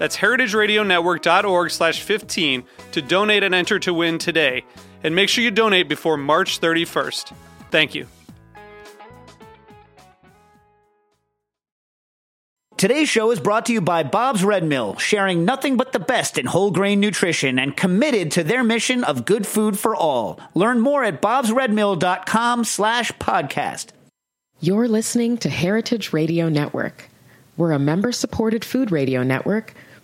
That's heritageradionetwork.org slash 15 to donate and enter to win today. And make sure you donate before March 31st. Thank you. Today's show is brought to you by Bob's Red Mill, sharing nothing but the best in whole grain nutrition and committed to their mission of good food for all. Learn more at bobsredmill.com slash podcast. You're listening to Heritage Radio Network. We're a member-supported food radio network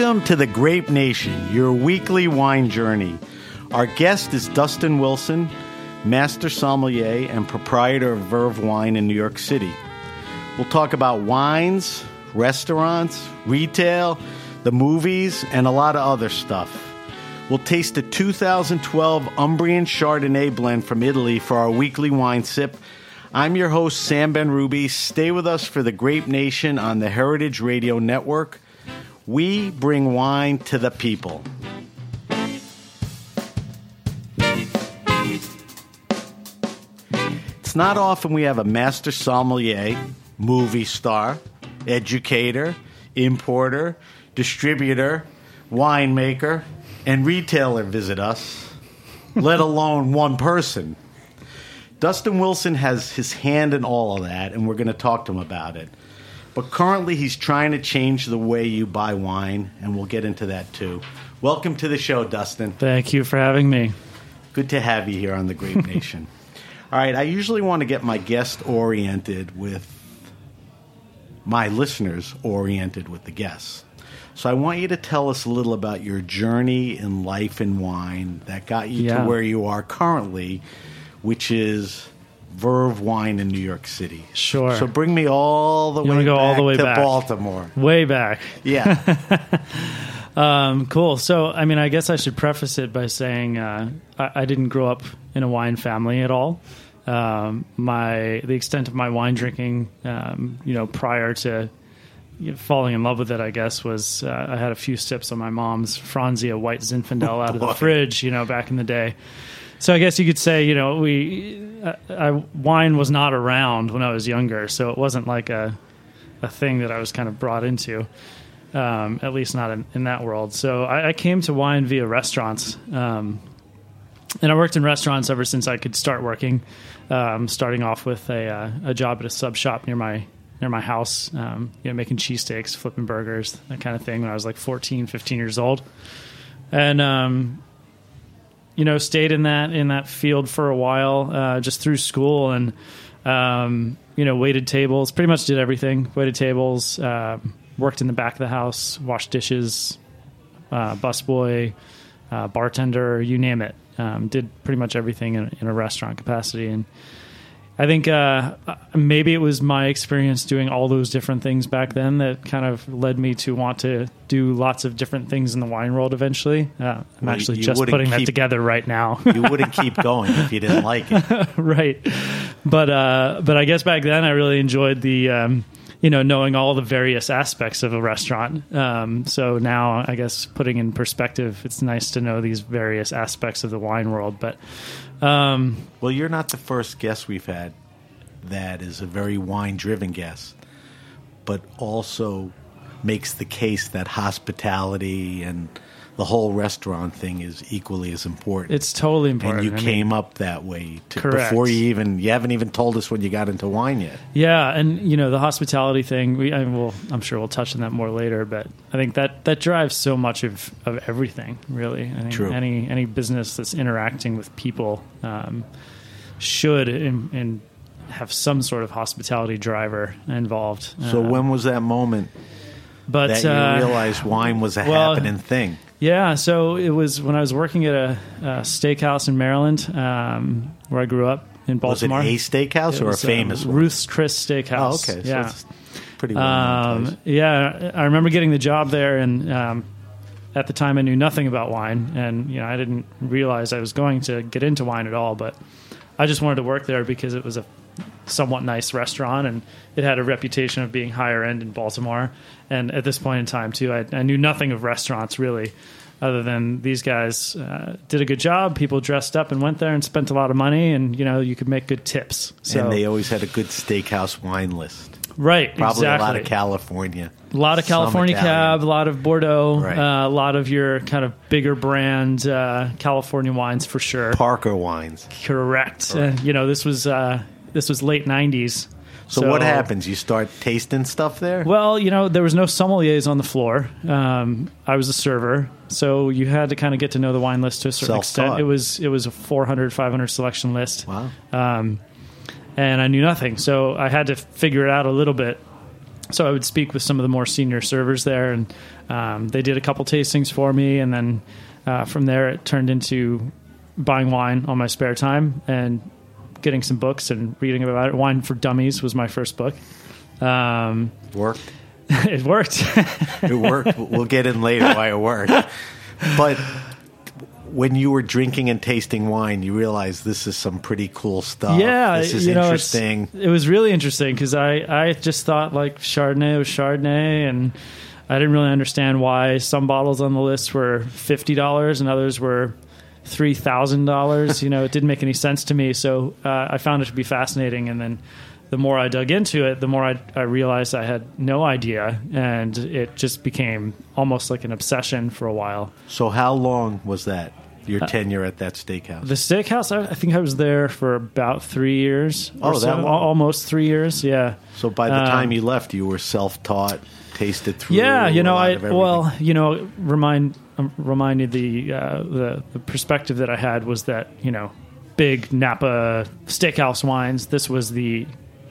Welcome to the Grape Nation, your weekly wine journey. Our guest is Dustin Wilson, master sommelier and proprietor of Verve Wine in New York City. We'll talk about wines, restaurants, retail, the movies, and a lot of other stuff. We'll taste the 2012 Umbrian Chardonnay blend from Italy for our weekly wine sip. I'm your host, Sam Benrubi. Stay with us for the Grape Nation on the Heritage Radio Network. We bring wine to the people. It's not often we have a master sommelier, movie star, educator, importer, distributor, winemaker, and retailer visit us, let alone one person. Dustin Wilson has his hand in all of that, and we're going to talk to him about it. But currently, he's trying to change the way you buy wine, and we'll get into that too. Welcome to the show, Dustin. Thank you for having me. Good to have you here on the Grape Nation. All right, I usually want to get my guest oriented with my listeners oriented with the guests. So I want you to tell us a little about your journey in life and wine that got you Yeah. to where you are currently, which is Verve Wine in New York City. Sure. So bring me all the You way go all the way to back? Baltimore. Way back. Yeah. Um, cool. So, I mean, I guess I should preface it by saying uh, I, I didn't grow up in a wine family at all. Um, my the extent of my wine drinking, um, you know, prior to you know, falling in love with it, I guess, was uh, I had a few sips of my mom's Franzia White Zinfandel out of the fridge, you know, back in the day. So I guess you could say, you know, we I, I, wine was not around when I was younger, so it wasn't like a a thing that I was kind of brought into um, at least not in, in that world. So I, I came to wine via restaurants, um, and I worked in restaurants ever since I could start working. Um, starting off with a, uh, a job at a sub shop near my near my house, um, you know, making cheesesteaks, flipping burgers, that kind of thing. When I was like 14, 15 years old, and um, you know, stayed in that in that field for a while, uh, just through school and um, you know, waited tables. Pretty much did everything. Waited tables. Um, worked in the back of the house. Washed dishes. Uh, busboy, uh, bartender. You name it. Um, did pretty much everything in, in a restaurant capacity. And I think uh, maybe it was my experience doing all those different things back then that kind of led me to want to do lots of different things in the wine world eventually. Uh, I'm Well, actually you just putting that together right now. You wouldn't keep going if you didn't like it. right. But uh, but I guess back then I really enjoyed the um, you know knowing all the various aspects of a restaurant. Um, so now I guess putting in perspective, it's nice to know these various aspects of the wine world. But um, Well, you're not the first guest we've had that is a very wine driven guest, but also makes the case that hospitality and the whole restaurant thing is equally as important. it's totally important. and you I mean, came up that way to, before you even you haven't even told us when you got into wine yet. Yeah, and you know the hospitality thing. We, I will, I'm sure we'll touch on that more later. But I think that that drives so much of, of everything. Really, I think True. any any business that's interacting with people um, should and, and have some sort of hospitality driver involved. So Uh, when was that moment but that you uh, realized wine was a well, happening thing? Yeah, so it was when I was working at a, a steakhouse in Maryland, um, where I grew up in Was it Baltimore. a steakhouse It or a was, uh, famous one? Ruth's Chris Oh, Steakhouse. okay. So yeah. it's pretty well Um, yeah, I remember getting the job there, and um, at the time I knew nothing about wine, and you know I didn't realize I was going to get into wine at all. But I just wanted to work there because it was a somewhat nice restaurant, and it had a reputation of being higher end in Baltimore. And at this point in time, too, I, I knew nothing of restaurants really, other than these guys uh, did a good job. People dressed up and went there and spent a lot of money, and you know you could make good tips. So and they always had a good steakhouse wine list. right, Probably exactly. a lot of California. A lot of California Cab, a lot of Bordeaux, Right. uh, a lot of your kind of bigger brand uh, California wines for sure. Parker wines. Correct. Uh, you know, this was uh, this was late '90s. So, what happens? You start tasting stuff there? Well, you know, there was no sommeliers on the floor. Um, I was a server, so you had to kind of get to know the wine list to a certain Self-taught. extent. It was it was a 400, 500 selection list. wow. um, and I knew nothing. So I had to figure it out a little bit. So I would speak with some of the more senior servers there, and um, they did a couple tastings for me, and then uh, from there it turned into buying wine on my spare time and getting some books and reading about it. Wine for Dummies was my first book. Um, Worked. it worked. It worked. we'll get in later why it worked. But when you were drinking and tasting wine, you realized this is some pretty cool stuff. yeah, This is you know, interesting. It was really interesting because I, I just thought like Chardonnay was Chardonnay, and I didn't really understand why some bottles on the list were fifty dollars and others were three thousand dollars. You know, it didn't make any sense to me. So uh, I found it to be fascinating, and then. The more I dug into it, the more I, I realized I had no idea, and it just became almost like an obsession for a while. So how long was that? Your tenure at that steakhouse? Uh, The steakhouse, I, I think I was there for about three years. Oh, that so, long. almost three years. Yeah. so by the um, time you left, you were self-taught, tasted through. Yeah, you know, I well, you know, remind um, reminded the, uh, the the perspective that I had was that you know, big Napa steakhouse wines. This was the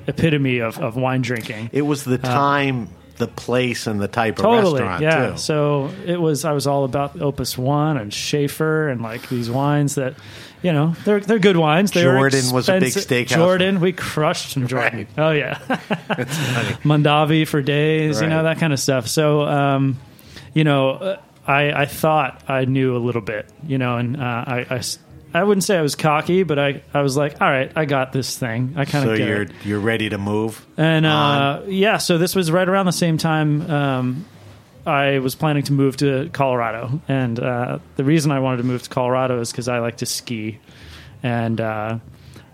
epitome of, of wine drinking. it was the time, the place, and the type of uh, Totally, restaurant yeah. too. So it was. I was all about Opus One and Shafer and like these wines that, you know, they're they're good wines. They Jordan was a big steakhouse Jordan, we crushed some Jordan. Right. Oh yeah, it's funny. Mondavi for days. You know that kind of stuff. So, um, you know, uh, I I thought I knew a little bit. You know, and uh, I. I I wouldn't say I was cocky, but I, I was like, all right, I got this thing. I kind So of get you're it. you're ready to move. And uh, yeah, so this was right around the same time um, I was planning to move to Colorado. And uh, the reason I wanted to move to Colorado is because I like to ski. And uh,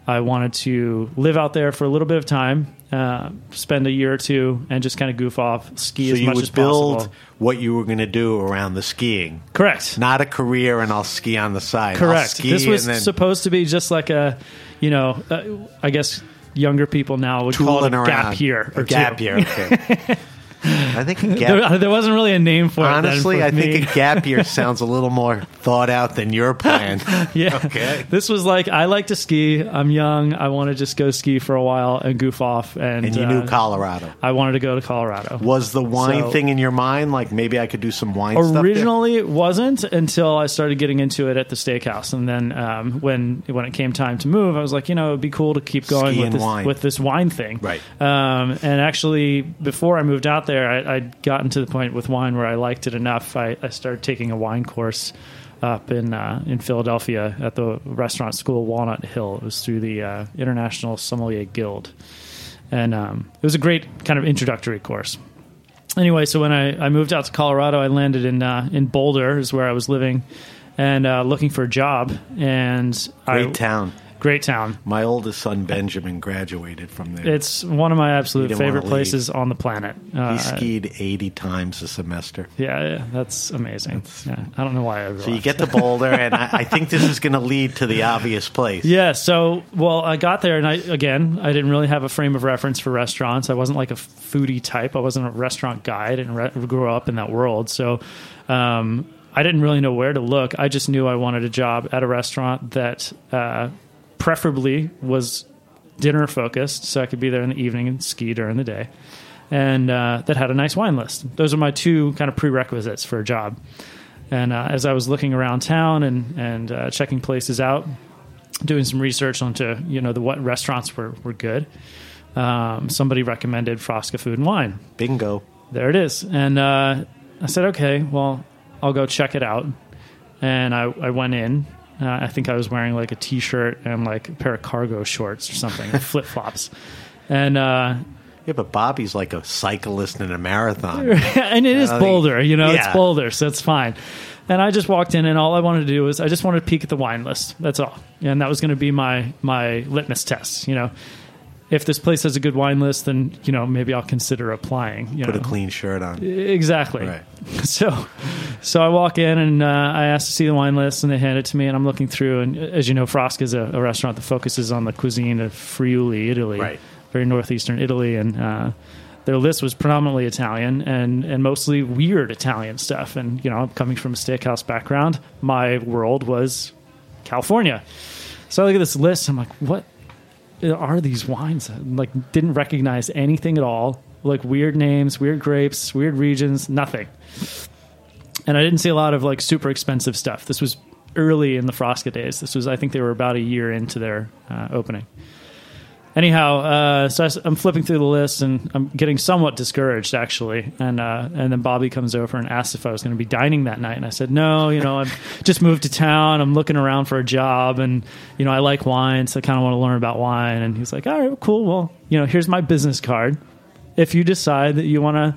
I wanted to live out there for a little bit of time, uh, spend a year or two, and just kind of goof off, ski So as you much would as build possible. what you were going to do around the skiing, Correct. not a career, and I'll ski on the side. Correct. ski This was then supposed to be just like a, you know, uh, I guess younger people now would call it tooling a around. gap year A or gap two. year. Okay. I think a gap. There, there wasn't really a name for Honestly, it. Honestly, I for think a gap year sounds a little more thought out than your plan. Yeah. Okay. This was like I like to ski. I'm young. I want to just go ski for a while and goof off. And, And you uh, knew Colorado. I wanted to go to Colorado. Was the wine So- thing in your mind? Like maybe I could do some wine stuff. Originally, it wasn't until I started getting into it at the steakhouse, and then um, when when it came time to move, I was like, you know, it'd be cool to keep going Ski with this wine. with this wine thing, Right. Um, and actually, before I moved out there, I, I'd gotten to the point with wine where I liked it enough. I, I started taking a wine course up in uh, in Philadelphia at the restaurant school Walnut Hill. It was through the uh, International Sommelier Guild, and um, it was a great kind of introductory course anyway, so when I, I moved out to Colorado, I landed in uh, in Boulder, is where I was living, and uh, looking for a job. And Great I, town. Great town. My oldest son Benjamin graduated from there. It's one of my absolute favorite places on the planet. Uh, he skied 80 times a semester. yeah, yeah, that's amazing. yeah, I don't know why I. So you get to Boulder, and I, I think this is going to lead to the obvious place. Yeah, so well, I got there, and I again, I didn't really have a frame of reference for restaurants. I wasn't like a foodie type. I wasn't a restaurant guy. I didn't re- grow up in that world, so um, I didn't really know where to look. I just knew I wanted a job at a restaurant that uh, preferably was dinner focused, so I could be there in the evening and ski during the day, and uh, that had a nice wine list. Those are my two kind of prerequisites for a job. And uh, as I was looking around town and and uh, checking places out, doing some research onto you know the what restaurants were were good. Um, somebody recommended Frasca Food and Wine. Bingo. There it is, and uh, I said, okay, well, I'll go check it out. And I, I went in. Uh, I think I was wearing like a t-shirt and like a pair of cargo shorts or something, flip flops, and uh, Yeah, but Bobby's like a cyclist in a marathon. and it is Uh, Boulder, you know, yeah. it's Boulder, so it's fine. And I just walked in, and all I wanted to do was I just wanted to peek at the wine list. That's all, and that was going to be my my litmus test. You know, if this place has a good wine list, then you know maybe I'll consider applying. You Put a clean shirt on. Exactly. Right. So, so I walk in and uh, I ask to see the wine list, and they hand it to me, and I'm looking through. And as you know, Frasca is a, a restaurant that focuses on the cuisine of Friuli, Italy, Right. very northeastern Italy, and uh, their list was predominantly Italian and and mostly weird Italian stuff. And you know, I'm coming from a steakhouse background. My world was California. So I look at this list. I'm like, what are these wines? Like, didn't recognize anything at all. Like weird names, weird grapes, weird regions, nothing. And I didn't see a lot of like super expensive stuff. This was early in the Frasca days. This was, I think, they were about a year into their uh, opening. Anyhow, uh, so I, am flipping through the list and I'm getting somewhat discouraged actually. And uh, and then Bobby comes over and asks if I was going to be dining that night, and I said no. You know, I've just moved to town. I'm looking around for a job, and you know, I like wine, so I kind of want to learn about wine. And he's like, all right, cool. Well, you know, here's my business card. If you decide that you want to,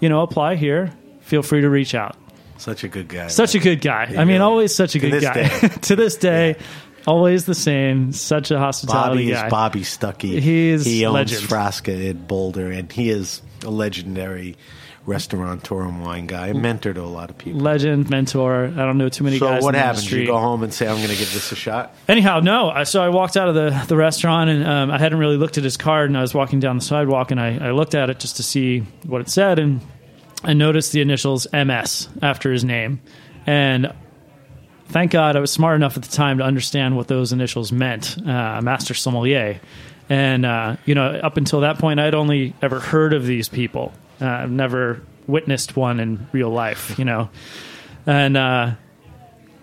you know, apply here, feel free to reach out. Such a good guy. Such a good guy. I mean, really. always such a good guy. to this day, always the same. Such a hospitality Bobby guy. is Bobby Stuckey. He is he owns legend. Frasca in Boulder, and he is a legendary restaurateur and wine guy, a mentor to a lot of people. Legend, mentor. I don't know too many So guys. So what in happens? You go home and say, "I'm going to give this a shot." Anyhow, no. So I walked out of the, the restaurant and um, I hadn't really looked at his card. And I was walking down the sidewalk and I, I looked at it just to see what it said. And I noticed the initials MS after his name. And thank God I was smart enough at the time to understand what those initials meant uh, Master Sommelier. And, uh, you know, up until that point, I'd only ever heard of these people. Uh, I've never witnessed one in real life, you know. And uh,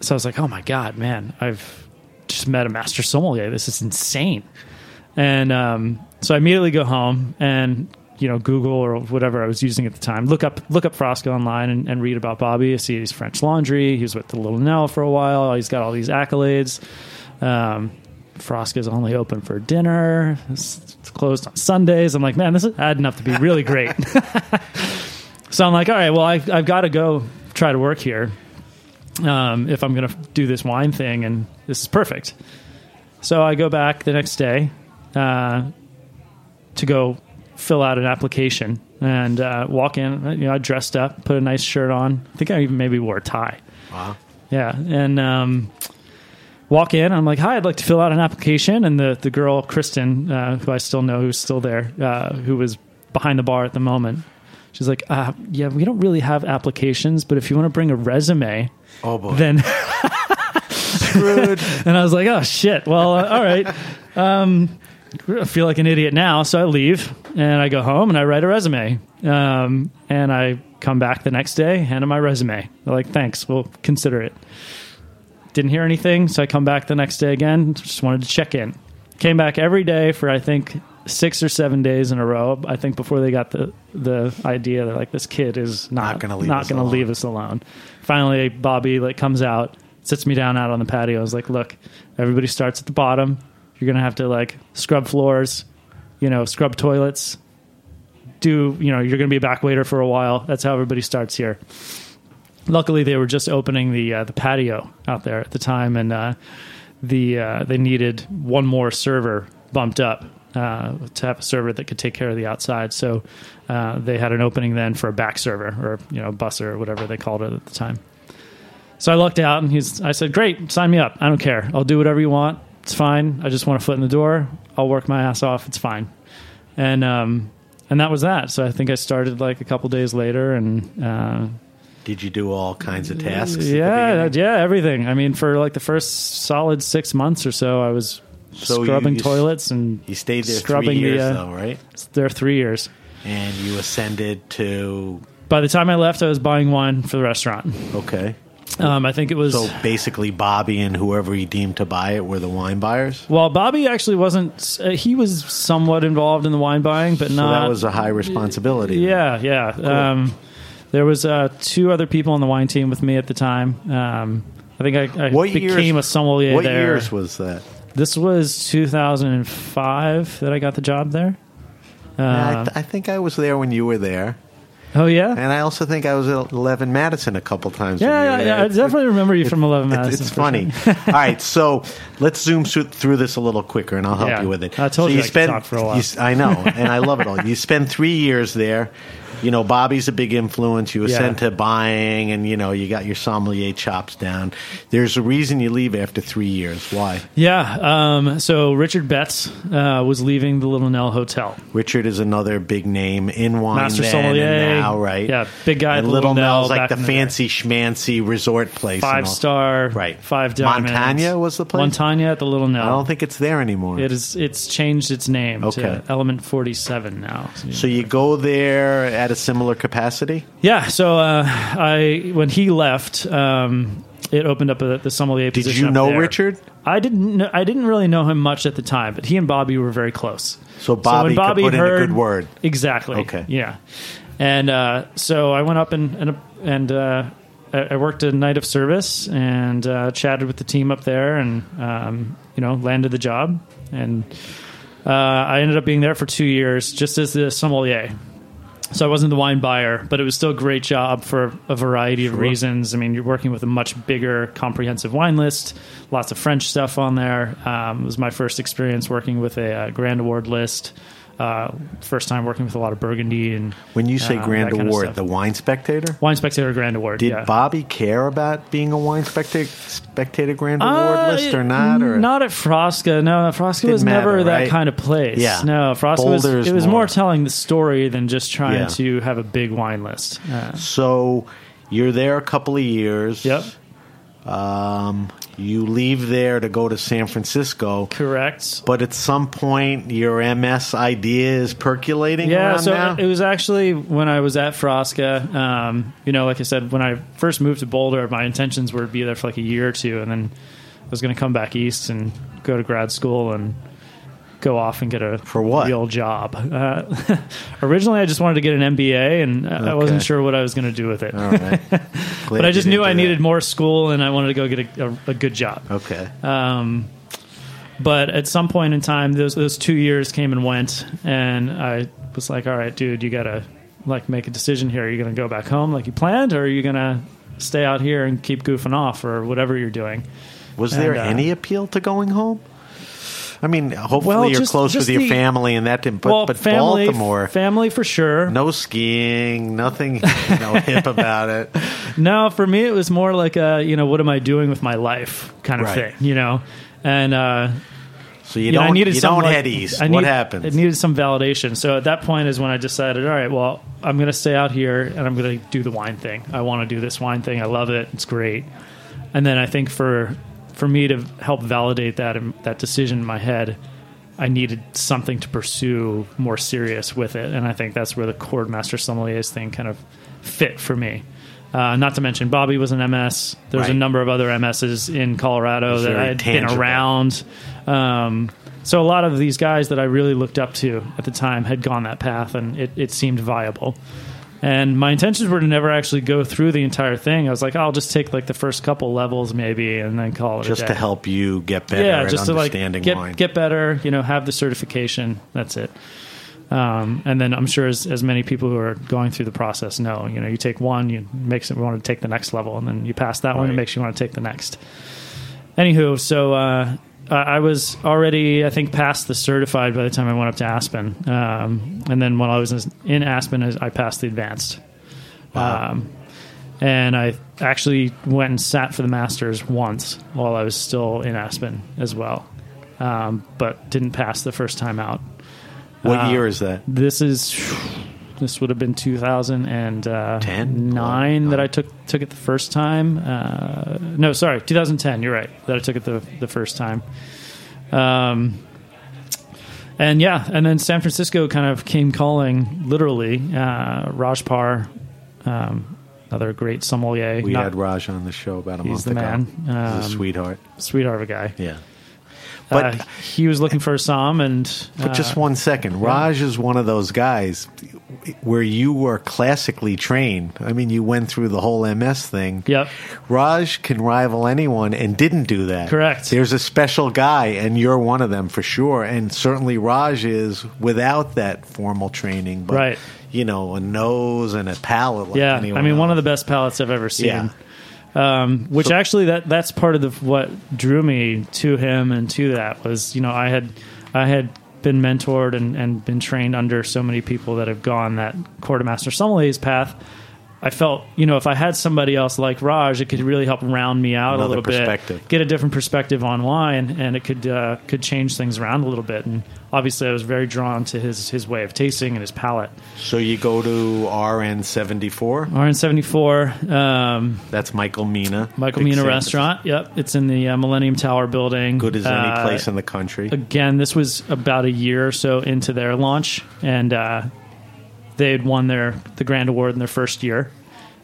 so I was like, oh my God, man, I've just met a master sommelier. This is insane. And um, so I immediately go home and you know Google or whatever I was using at the time. Look up look up Frasca online and, and read about Bobby. I see he's French Laundry. He was with the Little Nell for a while. He's got all these accolades. Um, Frasca's only open for dinner. It's, it's closed on Sundays. I'm like, man, this is adding up to be really great. so I'm like, all right, well, I, I've got to go try to work here um, if I'm going to do this wine thing, and this is perfect. So I go back the next day uh, to go fill out an application and uh, walk in. You know, I dressed up, put a nice shirt on. I think I even maybe wore a tie. Wow. Yeah, and um, walk in. I'm like, "Hi, I'd like to fill out an application." And the the girl, Kristen, uh, who I still know, who's still there, uh, who was behind the bar at the moment, She's like, uh, "Yeah, we don't really have applications, but if you want to bring a resume, Oh boy. then." And I was like, "Oh shit! Well, uh, all right." Um, I feel like an idiot now, so I leave and I go home and I write a resume. Um, and I come back the next day, hand them my resume. They're like, "Thanks, we'll consider it." Didn't hear anything, so I come back the next day again. Just wanted to check in. Came back every day for I think six or seven days in a row. I think before they got the the idea that like this kid is not Not gonna leave not us gonna alone. leave us alone. Finally, Bobby like comes out, sits me down out on the patio. I was like, "Look, everybody starts at the bottom. You're gonna have to like scrub floors, you know, scrub toilets. Do you know you're gonna be a back waiter for a while? That's how everybody starts here." Luckily, they were just opening the uh, the patio out there at the time, and uh, the uh, they needed one more server bumped up uh, to have a server that could take care of the outside. So uh, they had an opening then for a back server or you know busser or whatever they called it at the time. So I looked out and he's. I said, "Great, sign me up. I don't care. I'll do whatever you want. It's fine. I just want a foot in the door. I'll work my ass off. It's fine." And um, and that was that. So I think I started like a couple days later, and uh, Did you do all kinds of tasks? yeah, yeah, everything. I mean, for like the first solid six months or so, I was So scrubbing you s- toilets and You stayed there scrubbing three years, the. Uh, though, right? There three years. And you ascended to By the time I left, I was buying wine for the restaurant. okay. Um, I think it was. So basically, Bobby and whoever he deemed to buy it were the wine buyers. well, Bobby actually wasn't. Uh, he was somewhat involved in the wine buying, but So not. that was a high responsibility. Yeah, yeah. Um, there was uh, two other people on the wine team with me at the time. Um, I think I, I What became years- a sommelier What there. years was that? This was 2005 that I got the job there. Uh, I, th- I think I was there when you were there, oh yeah, and I also think I was at Eleven Madison a couple times. yeah, yeah, yeah. I definitely remember you from 11 It's, Madison. it's for funny. sure. All right, so let's zoom through, this a little quicker, and I'll help Yeah. you with it. I told so you I could spend, talk for a while. you I know, and I love it all. You spend three years there. You know, Bobby's a big influence. You ascend Yeah. to buying, and you know, you got your sommelier chops down. There's a reason you leave after three years. Why? Yeah. Um, so Richard Betts uh, was leaving the Little Nell Hotel. Richard is another big name in wine Master sommelier. and now, right? Yeah, big guy at And the Little Little Nell Nell's like the the fancy schmancy resort place. Five star, Right. Five diamonds. Montagna was the place? Montagna at the Little Nell. I don't think it's there anymore. it is. It's changed its name Okay. to Element Forty Seven now. So you go there at a similar capacity? Yeah. So uh, I when he left, um, it opened up a, the sommelier Did position. Did you know there. Richard? I didn't. Know, I didn't really know him much at the time, but he and Bobby were very close. So Bobby could put in a good word. Exactly. Okay. Yeah. And uh, so I went up and and, and uh, I I worked a night of service and uh, chatted with the team up there, and um, you know landed the job. And uh, I ended up being there for two years, just as the sommelier. So I wasn't the wine buyer, but it was still a great job for a variety of reasons. I mean, you're working with a much bigger, comprehensive wine list, lots of French stuff on there. Um, it was my first experience working with a, uh Grand Award list. Uh, first time working with a lot of Burgundy and When you say uh, Grand that kind of Award, stuff. the Wine Spectator? Wine Spectator Grand Award. Did yeah. Bobby care about being a Wine Spectator, spectator Grand Award Uh, list or not? Or Not at Frasca. No, Frasca was never matter, that right? kind of place. Yeah. No, Frasca was. It was more. more telling the story than just trying Yeah. to have a big wine list. Uh, So you're there a couple of years. yep. Um, you leave there to go to San Francisco. Correct. But at some point, your MS idea is percolating Yeah, around so now? it was actually when I was at Frasca. Um, you know, like I said, when I first moved to Boulder, my intentions were to be there for like a year or two, and then I was going to come back east and go to grad school and go off and get a For what? real job. Uh, originally, I just wanted to get an MBA, and I wasn't sure what I was going to do with it. All right. but I just knew I needed more school, and I wanted to go get a, a, a good job. Okay. Um, but at some point in time, those those two years came and went, and I was like, "All right, dude, you gotta like make a decision here. Are you gonna go back home like you planned, or are you gonna stay out here and keep goofing off, or whatever you're doing?" Was there uh, any appeal to going home? I mean, hopefully Well, you're just- close just with your family and that didn't. But, well, but family, Baltimore, family for sure. no skiing, nothing, you know, hip about it. No, for me, it was more like a, you know, what am I doing with my life kind of Right. thing, you know? And uh, So you know, don't I needed you some, don't like- head east. I what need- happens? It needed some validation. So at that point is when I decided, all right, well, I'm going to stay out here and I'm going to do the wine thing. I want to do this wine thing. I love it. It's great. And then I think for for me to help validate that that decision in my head, I needed something to pursue more serious with it. And I think that's where the Court of Master Sommeliers thing kind of fit for me. Uh, not to mention, Bobby was an MS. There was a number of other MSs in Colorado that I had been around. Um, so a lot of these guys that I really looked up to at the time had gone that path, and it, it seemed viable. And my intentions were to never actually go through the entire thing. I was like, I'll just take like the first couple levels maybe, and then call it a just to help you get better yeah, just to like get wine. get better. You know, have the certification. That's it. Um, and then I'm sure as, as many people who are going through the process know, you know, you take one, you makes it want to take the next level, and then you pass that one, it makes you want to take the next. Anywho, so uh, I I was already, I think, past the certified by the time I went up to Aspen, um, and then when I was in Aspen, I passed the advanced. Um, and I actually went and sat for the Masters once while I was still in Aspen as well, um, but didn't pass the first time out. what uh, year is that? This is this would have been 2009 Ten? that I took took it the first time. Uh, no, sorry, 2010. You're right that I took it the the first time. Um, and yeah, and then San Francisco kind of came calling, literally. Uh, Raj Parr, um, another great sommelier. We not- had Raj on the show about a He's month the ago. man. He's a Um, sweetheart. sweetheart of a guy. Yeah. But uh, he was looking for a som, and But uh, just one second. Raj is one of those guys where you were classically trained. I mean, you went through the whole MS thing. Yep. Raj can rival anyone and didn't do that. Correct. There's a special guy, and you're one of them for sure. And certainly Raj is without that formal training. But, Right. You know, a nose and a palate. Like yeah, I mean, one of the best palates I've ever seen. Yeah. Um, which So- actually that that's part of the, what drew me to him and to that was you know I had I had been mentored and, and been trained under so many people that have gone that Court of Master sommeliers path. I felt you know if I had somebody else like Raj, it could really help round me out Another a little perspective. bit, get a different perspective on wine, and it could uh, could change things around a little bit. And obviously, I was very drawn to his his way of tasting and his palate. So you go to RN74. RN seventy four. Um, That's Michael Mina. Michael Mina Restaurant. Yep, it's in the uh, Millennium Tower building. Good as any Uh, place in the country. Again, this was about a year or so into their launch, and uh, they had won their the grand award in their first year.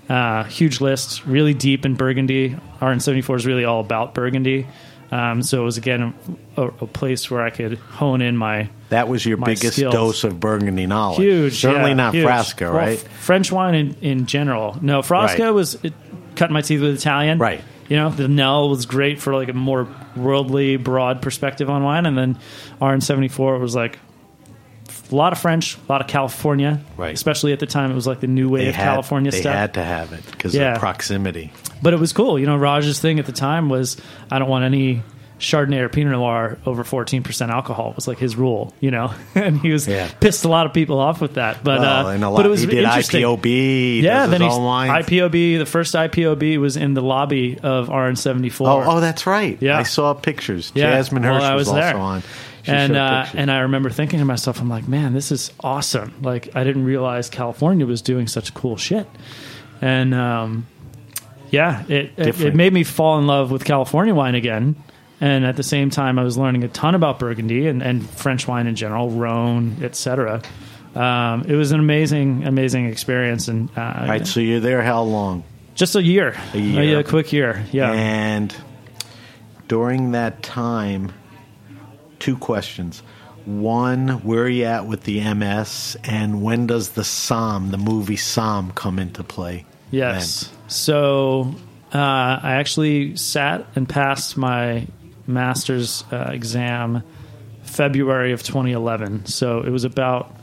Uh, huge list, really deep in Burgundy. RN seventy four is really all about Burgundy. Um, so it was again a, a place where I could hone in my That was your biggest skills. dose of Burgundy knowledge. huge, Certainly yeah, not huge. Frasca, Well, right? f- French wine in, in general. No, Frasca Right. was it, cutting my teeth with Italian. Right. You know, the Nell was great for like a more worldly, broad perspective on wine, and then RN seventy four was like a lot of French, a lot of California. Right. Especially at the time, it was like the new way they of had, California they stuff. had to have it because Yeah. of proximity. But it was cool. You know, Raj's thing at the time was I don't want any Chardonnay or Pinot Noir over 14% alcohol was like his rule, you know, and he was Yeah. pissed a lot of people off with that. But, well, uh, and a lot, but it was he did interesting. IPOB. Yeah, then he's. IPOB. The first IPOB was in the lobby of RN74. Oh, oh, that's right. Yeah. I saw pictures. Yeah. Jasmine Well, Hirsch I was, was there. also on. She and uh, and I remember thinking to myself, I'm like, man, this is awesome. Like, I didn't realize California was doing such cool shit. And um, yeah, it, it it made me fall in love with California wine again. And at the same time, I was learning a ton about Burgundy and, and French wine in general, Rhone, etc. Um, it was an amazing, amazing experience, and uh, All right, so you're there how long? just a year, A year. yeah, quick year, yeah. And during that time, two questions. One, where are you at with the MS? And when does the Somm, the movie Somm, come into play? Yes. So uh, I actually sat and passed my master's uh, exam February of 2011. So it was about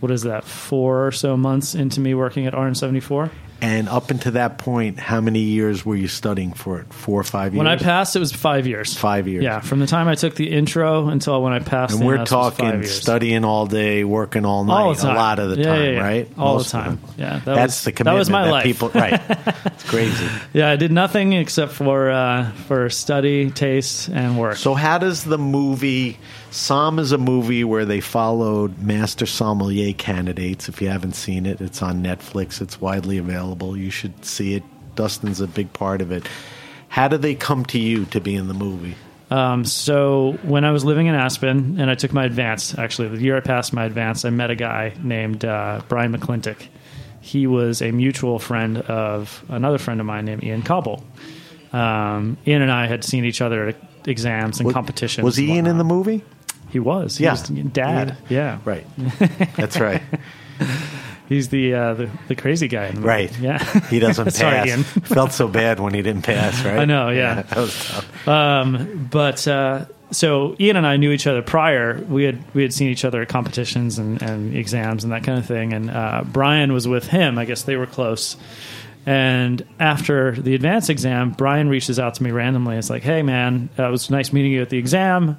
what is that four or so months into me working at RN74. And up until that point, how many years were you studying for it? Four or five years? When I passed, it was five years. Five years. Yeah, from the time I took the intro until when I passed. And the we're MS was five talking studying all day, working all night, all a lot of the Yeah, time, yeah, yeah. right? All Most the time. Yeah, that That's was, the that was my life. people. Right, it's crazy. Yeah, I did nothing except for uh, for study, taste, and work. So, how does the movie? Somm is a movie where they followed master sommelier candidates. If you haven't seen it, it's on Netflix. It's widely available. You should see it. Dustin's a big part of it. How did they come to you to be in the movie? Um, so when I was living in Aspen and I took my advance, actually the year I passed my advance, I met a guy named uh, Brian McClintock. He was a mutual friend of another friend of mine named Ian Cauble. Um, Ian and I had seen each other at exams and Was- competitions. Was Ian in the movie? He was. He Yeah. was dad. Ian? Yeah. Right. That's right. He's the, uh, the the crazy guy. In the movie. Right. Yeah. He doesn't pass. Felt so bad when he didn't pass, right? I know, yeah. that was tough. Um, but uh, so Ian and I knew each other prior. We had we had seen each other at competitions and, and exams and that kind of thing. And uh, Brian was with him. I guess they were close. And after the advanced exam, Brian reaches out to me randomly. It's like, "Hey, man, uh, it was nice meeting you at the exam.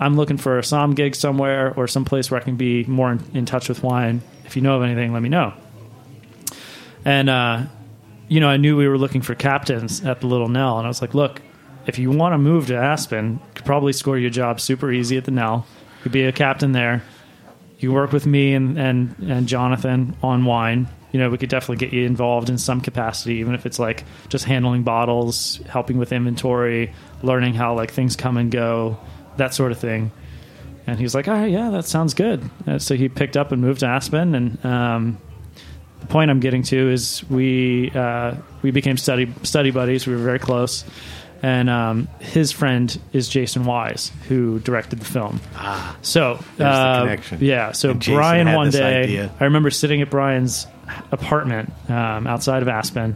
I'm looking for a som gig somewhere or someplace where I can be more in, in touch with wine. If you know of anything, let me know." And uh, you know, I knew we were looking for captains at the Little Nell, and I was like, "Look, if you want to move to Aspen, you could probably score your job super easy at the Nell. You could be a captain there. You work with me and and and Jonathan on wine. You know, we could definitely get you involved in some capacity, even if it's like just handling bottles, helping with inventory, learning how like things come and go, that sort of thing." And he's like, "All right, yeah, that sounds good." And so he picked up and moved to Aspen, and um, the point I'm getting to is we uh, we became study study buddies. We were very close, and um, his friend is Jason Wise, who directed the film. Ah, so the uh, connection. Yeah, so And Brian one day, idea. I remember sitting at Brian's apartment um, outside of Aspen.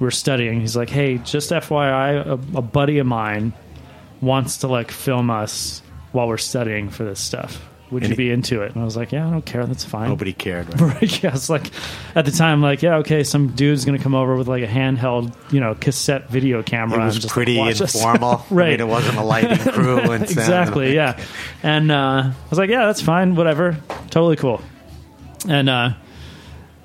We're studying. He's like, "Hey, just FYI, a, a buddy of mine wants to like film us while we're studying for this stuff." Would And you be into it? And I was like, yeah, I don't care. That's fine. Nobody cared. Right? Right, yeah, it's like at the time, like, yeah, okay, some dude's gonna come over with like a handheld, you know, cassette video camera. It and was just pretty us. informal. I right? mean, it wasn't a lighting crew. And sound. exactly, yeah. And uh, I was like, yeah, that's fine, whatever, totally cool. And uh,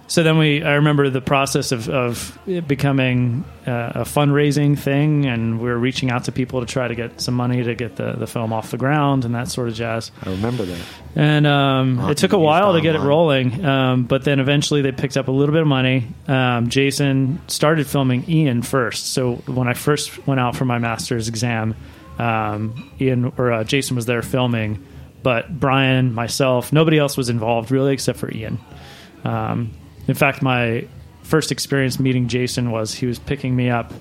so then we, I remember the process of, of it becoming uh, a fundraising thing, and we were reaching out to people to try to get some money to get the, the film off the ground and that sort of jazz. I remember that. And um, it took a while to get it rolling, um, but then eventually they picked up a little bit of money. Um, Jason started filming Ian first. So when I first went out for my master's exam, um, Ian or uh, Jason was there filming, but Brian, myself, nobody else was involved really except for Ian. In fact, my first experience meeting Jason was he was picking me up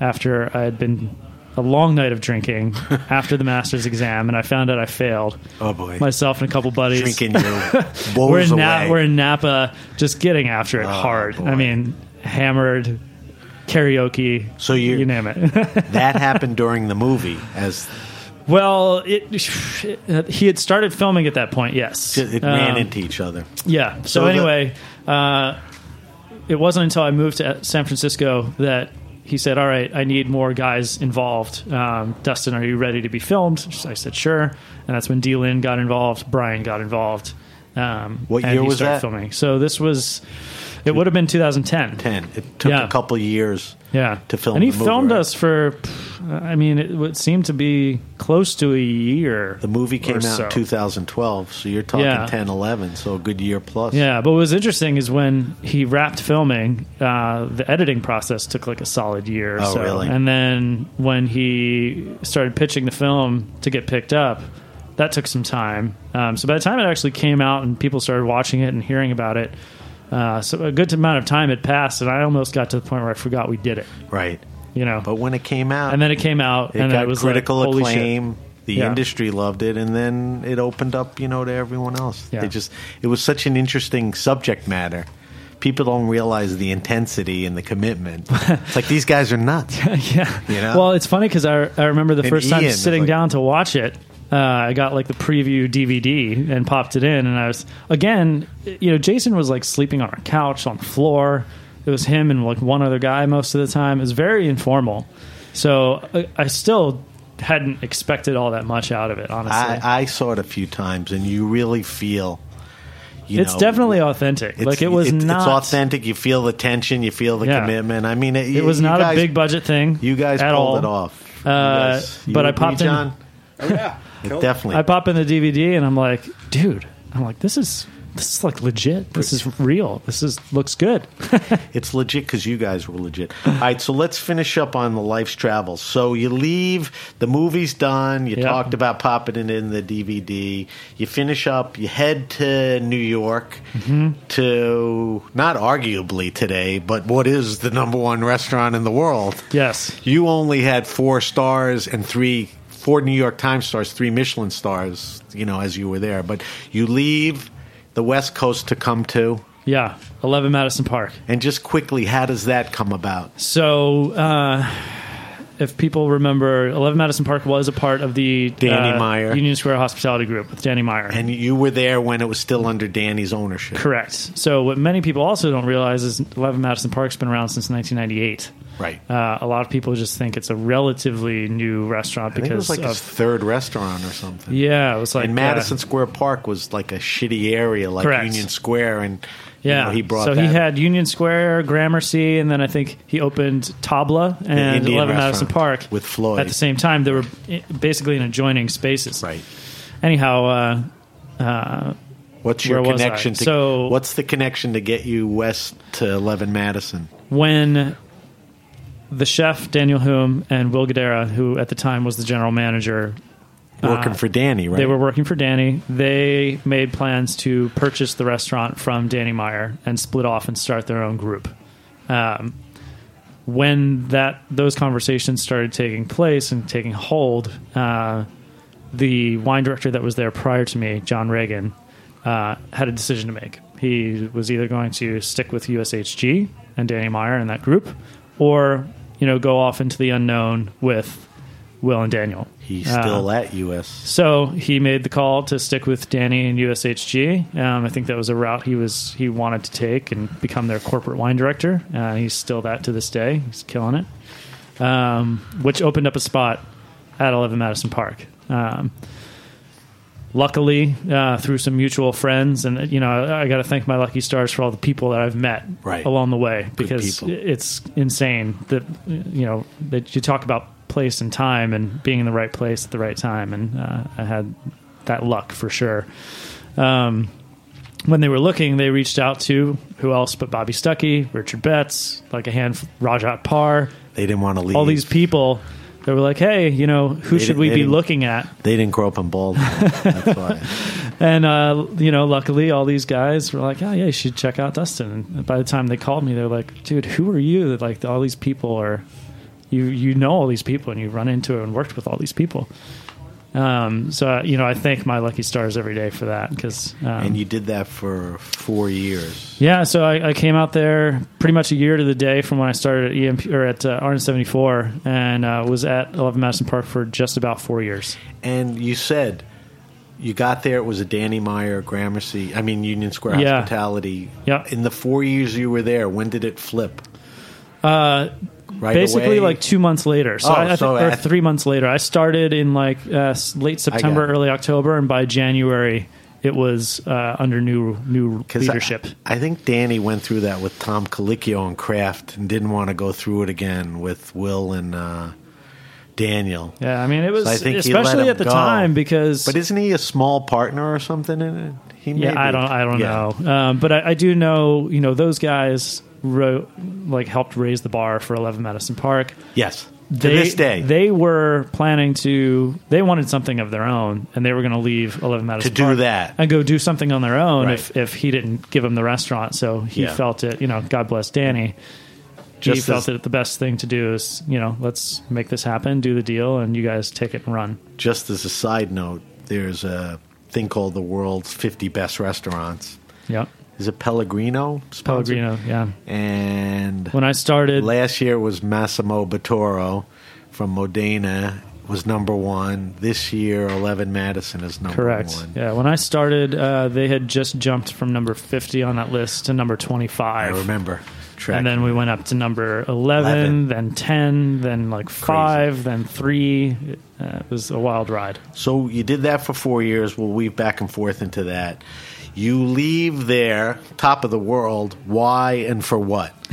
after I had been a long night of drinking after the master's exam, and I found out I failed. Oh boy, Myself and a couple buddies. drinking your we're in away. Na- we're in Napa, just getting after it Oh, hard. boy. I mean, hammered, karaoke. So you- you name it. that happened during the movie as well, it, he had started filming at that point. Yes, it ran Um, into each other. Yeah. So, So anyway, uh, it wasn't until I moved to San Francisco that he said, "All right, I need more guys involved. Um, Dustin, are you ready to be filmed?" I said, "Sure." And that's when DLynn got involved. Brian got involved. Um, What and year was started that? Filming. So this was. It would have been 2010. Ten. It took Yeah. a couple years. Yeah, to film and he filmed right? us for. I mean, it would seem to be close to a year. The movie came out so. in 2012, so you're talking Yeah. 10, 11, so a good year plus. Yeah, but what was interesting is when he wrapped filming, uh, the editing process took like a solid year or Oh, so. really? And then when he started pitching the film to get picked up, that took some time. Um, so by the time it actually came out and people started watching it and hearing about it, uh, so a good amount of time had passed, and I almost got to the point where I forgot we did it. Right. You know, But when it came out, and then it came out, it and got it was critical like, holy acclaim. The Yeah. industry loved it, and then it opened up, you know, to everyone else. Yeah. They just it was such an interesting subject matter. People don't realize the intensity and the commitment. it's like these guys are nuts. Yeah. You know? Well, it's funny because I, I remember the And first time Ian is sitting like- down to watch it. Uh, I got like the preview DVD and popped it in, and I was again, you know, Jason was like sleeping on our couch on the floor. it was him and like one other guy most of the time. It was very informal. So I, I still hadn't expected all that much out of it. Honestly, I, I saw it a few times, and you really feel. You it's know, definitely authentic. it's- like it was it's, not. It's authentic. You feel the tension. You feel the Yeah. commitment. I mean, it, It was you not guys- a big budget thing. You guys at pulled all. it off. You Uh, guys- you but I agree, popped in- John? Oh, yeah. It definitely. I pop in the DVD and I'm like, dude, I'm like, this is this is like legit. This is real. This is looks good. It's legit because you guys were legit. All right, so let's finish up on the life's travels. So you leave, the movie's done. You Yeah. talked about popping it in the DVD. You finish up. You head to New York Mm-hmm. to not arguably today, but what is the number one restaurant in the world? yes. You only had four stars and three, four New York Times stars, three Michelin stars. You know, as you were there, but you leave the West Coast to come to. Yeah. 11 Madison Park. And just quickly, how does that come about? So, uh, if people remember, 11 Madison Park was a part of the Danny uh, Meyer. Union Square Hospitality Group with Danny Meyer. And you were there when it was still under Danny's ownership. Correct. So, what many people also don't realize is 11 Madison Park's been around since 1998. Right. Uh, a lot of people just think it's a relatively new restaurant think it was like of his third restaurant or something. yeah, it was like and uh, Madison Square Park was like a shitty area, like Correct. Union Square, and you Yeah, know, he brought so that. he had Union Square, Gramercy, and then I think he opened Tabla and Eleven Madison Park with Floyd. at the same time. They were basically in adjoining spaces. right. Anyhow, uh, uh, What's your connection to? So- what's the connection to get you west to Eleven Madison? when the chef Daniel Humm and Will Guidara, who at the time was the general manager, Working Uh, for Danny, right? They were working for Danny. They made plans to purchase the restaurant from Danny Meyer and split off and start their own group. Um, when that those conversations started taking place and taking hold, uh, the wine director that was there prior to me, John Ragan, uh, had a decision to make. He was either going to stick with USHG and Danny Meyer and that group, or you know go off into the unknown with Will and Daniel. He's Uh, still at US. so he made the call to stick with Danny and USHG. Um, I think that was a route he was he wanted to take and become their corporate wine director. Uh, he's still that to this day. He's killing it. Um, which opened up a spot at 11 Madison Park. Um, luckily, uh, through some mutual friends, and you know, I, I got to thank my lucky stars for all the people that I've met Right. along the way because it's insane that you know that you talk about place and time and being in the right place at the right time, and uh, I had that luck for sure. Um, when they were looking, they reached out to who else but Bobby Stuckey, Richard Betts, like a hand, Rajat Parr, They didn't want to leave. all these people. They were like, "Hey, you know, who They should we be looking at?" They didn't grow up in Baltimore. That's why. And uh, you know, luckily, all these guys were like, "Oh yeah, you should check out Dustin." And by the time they called me, they're like, "Dude, who are you?" That like all these people are, you you know all these people, and you run into it and worked with all these people. Um, so uh, you know, I thank my lucky stars every day for that because um, and you did that for four years. yeah, so I, I came out there pretty much a year to the day from when I started at EMP or at uh, RN seventy four, and uh, was at Eleven Madison Park for just about four years. And you said you got there. It was a Danny Meyer Gramercy. I mean Union Square Yeah. Hospitality. Yeah. In the four years you were there, when did it flip? Uh, Right basically away? like two months later. So Oh, I, I think, so or three months later. I started in like uh, late September, early October, and by January it was uh, under new new 'Cause I- leadership. I, think Danny went through that with Tom Colicchio and Craft, and didn't want to go through it again with Will and uh, Daniel. yeah, I mean it was So I think especially at the go. time because But isn't he a small partner or something in it? He yeah, I don't I don't Yeah. know, um, but I, I do know you know those guys wrote like helped raise the bar for Eleven Madison Park. Yes. To this day. they were planning to. They wanted something of their own, and they were going to leave Eleven Madison To do that. and go do something on their own Right. if if he didn't give them the restaurant. So he Yeah. felt it. You know, God bless Danny. He felt that the best thing to do is you know let's make this happen, do the deal, and you guys take it and run. Just as a side note, there's a thing called the world's 50 best restaurants. Yeah, Is it Pellegrino? sponsored? Pellegrino. Yeah. And When I started, last year was Massimo Bottura from Modena was number one. This year, 11 Madison is number correct. one. Yeah, when I started, uh, they had just jumped from number fifty on that list to number 25. I remember. And then we went up to number 11, 11. then 10, then like 5, then 3. Uh, it was a wild ride. So you did that for four years. We'll weave back and forth into that. You leave there, top of the world. Why and for what?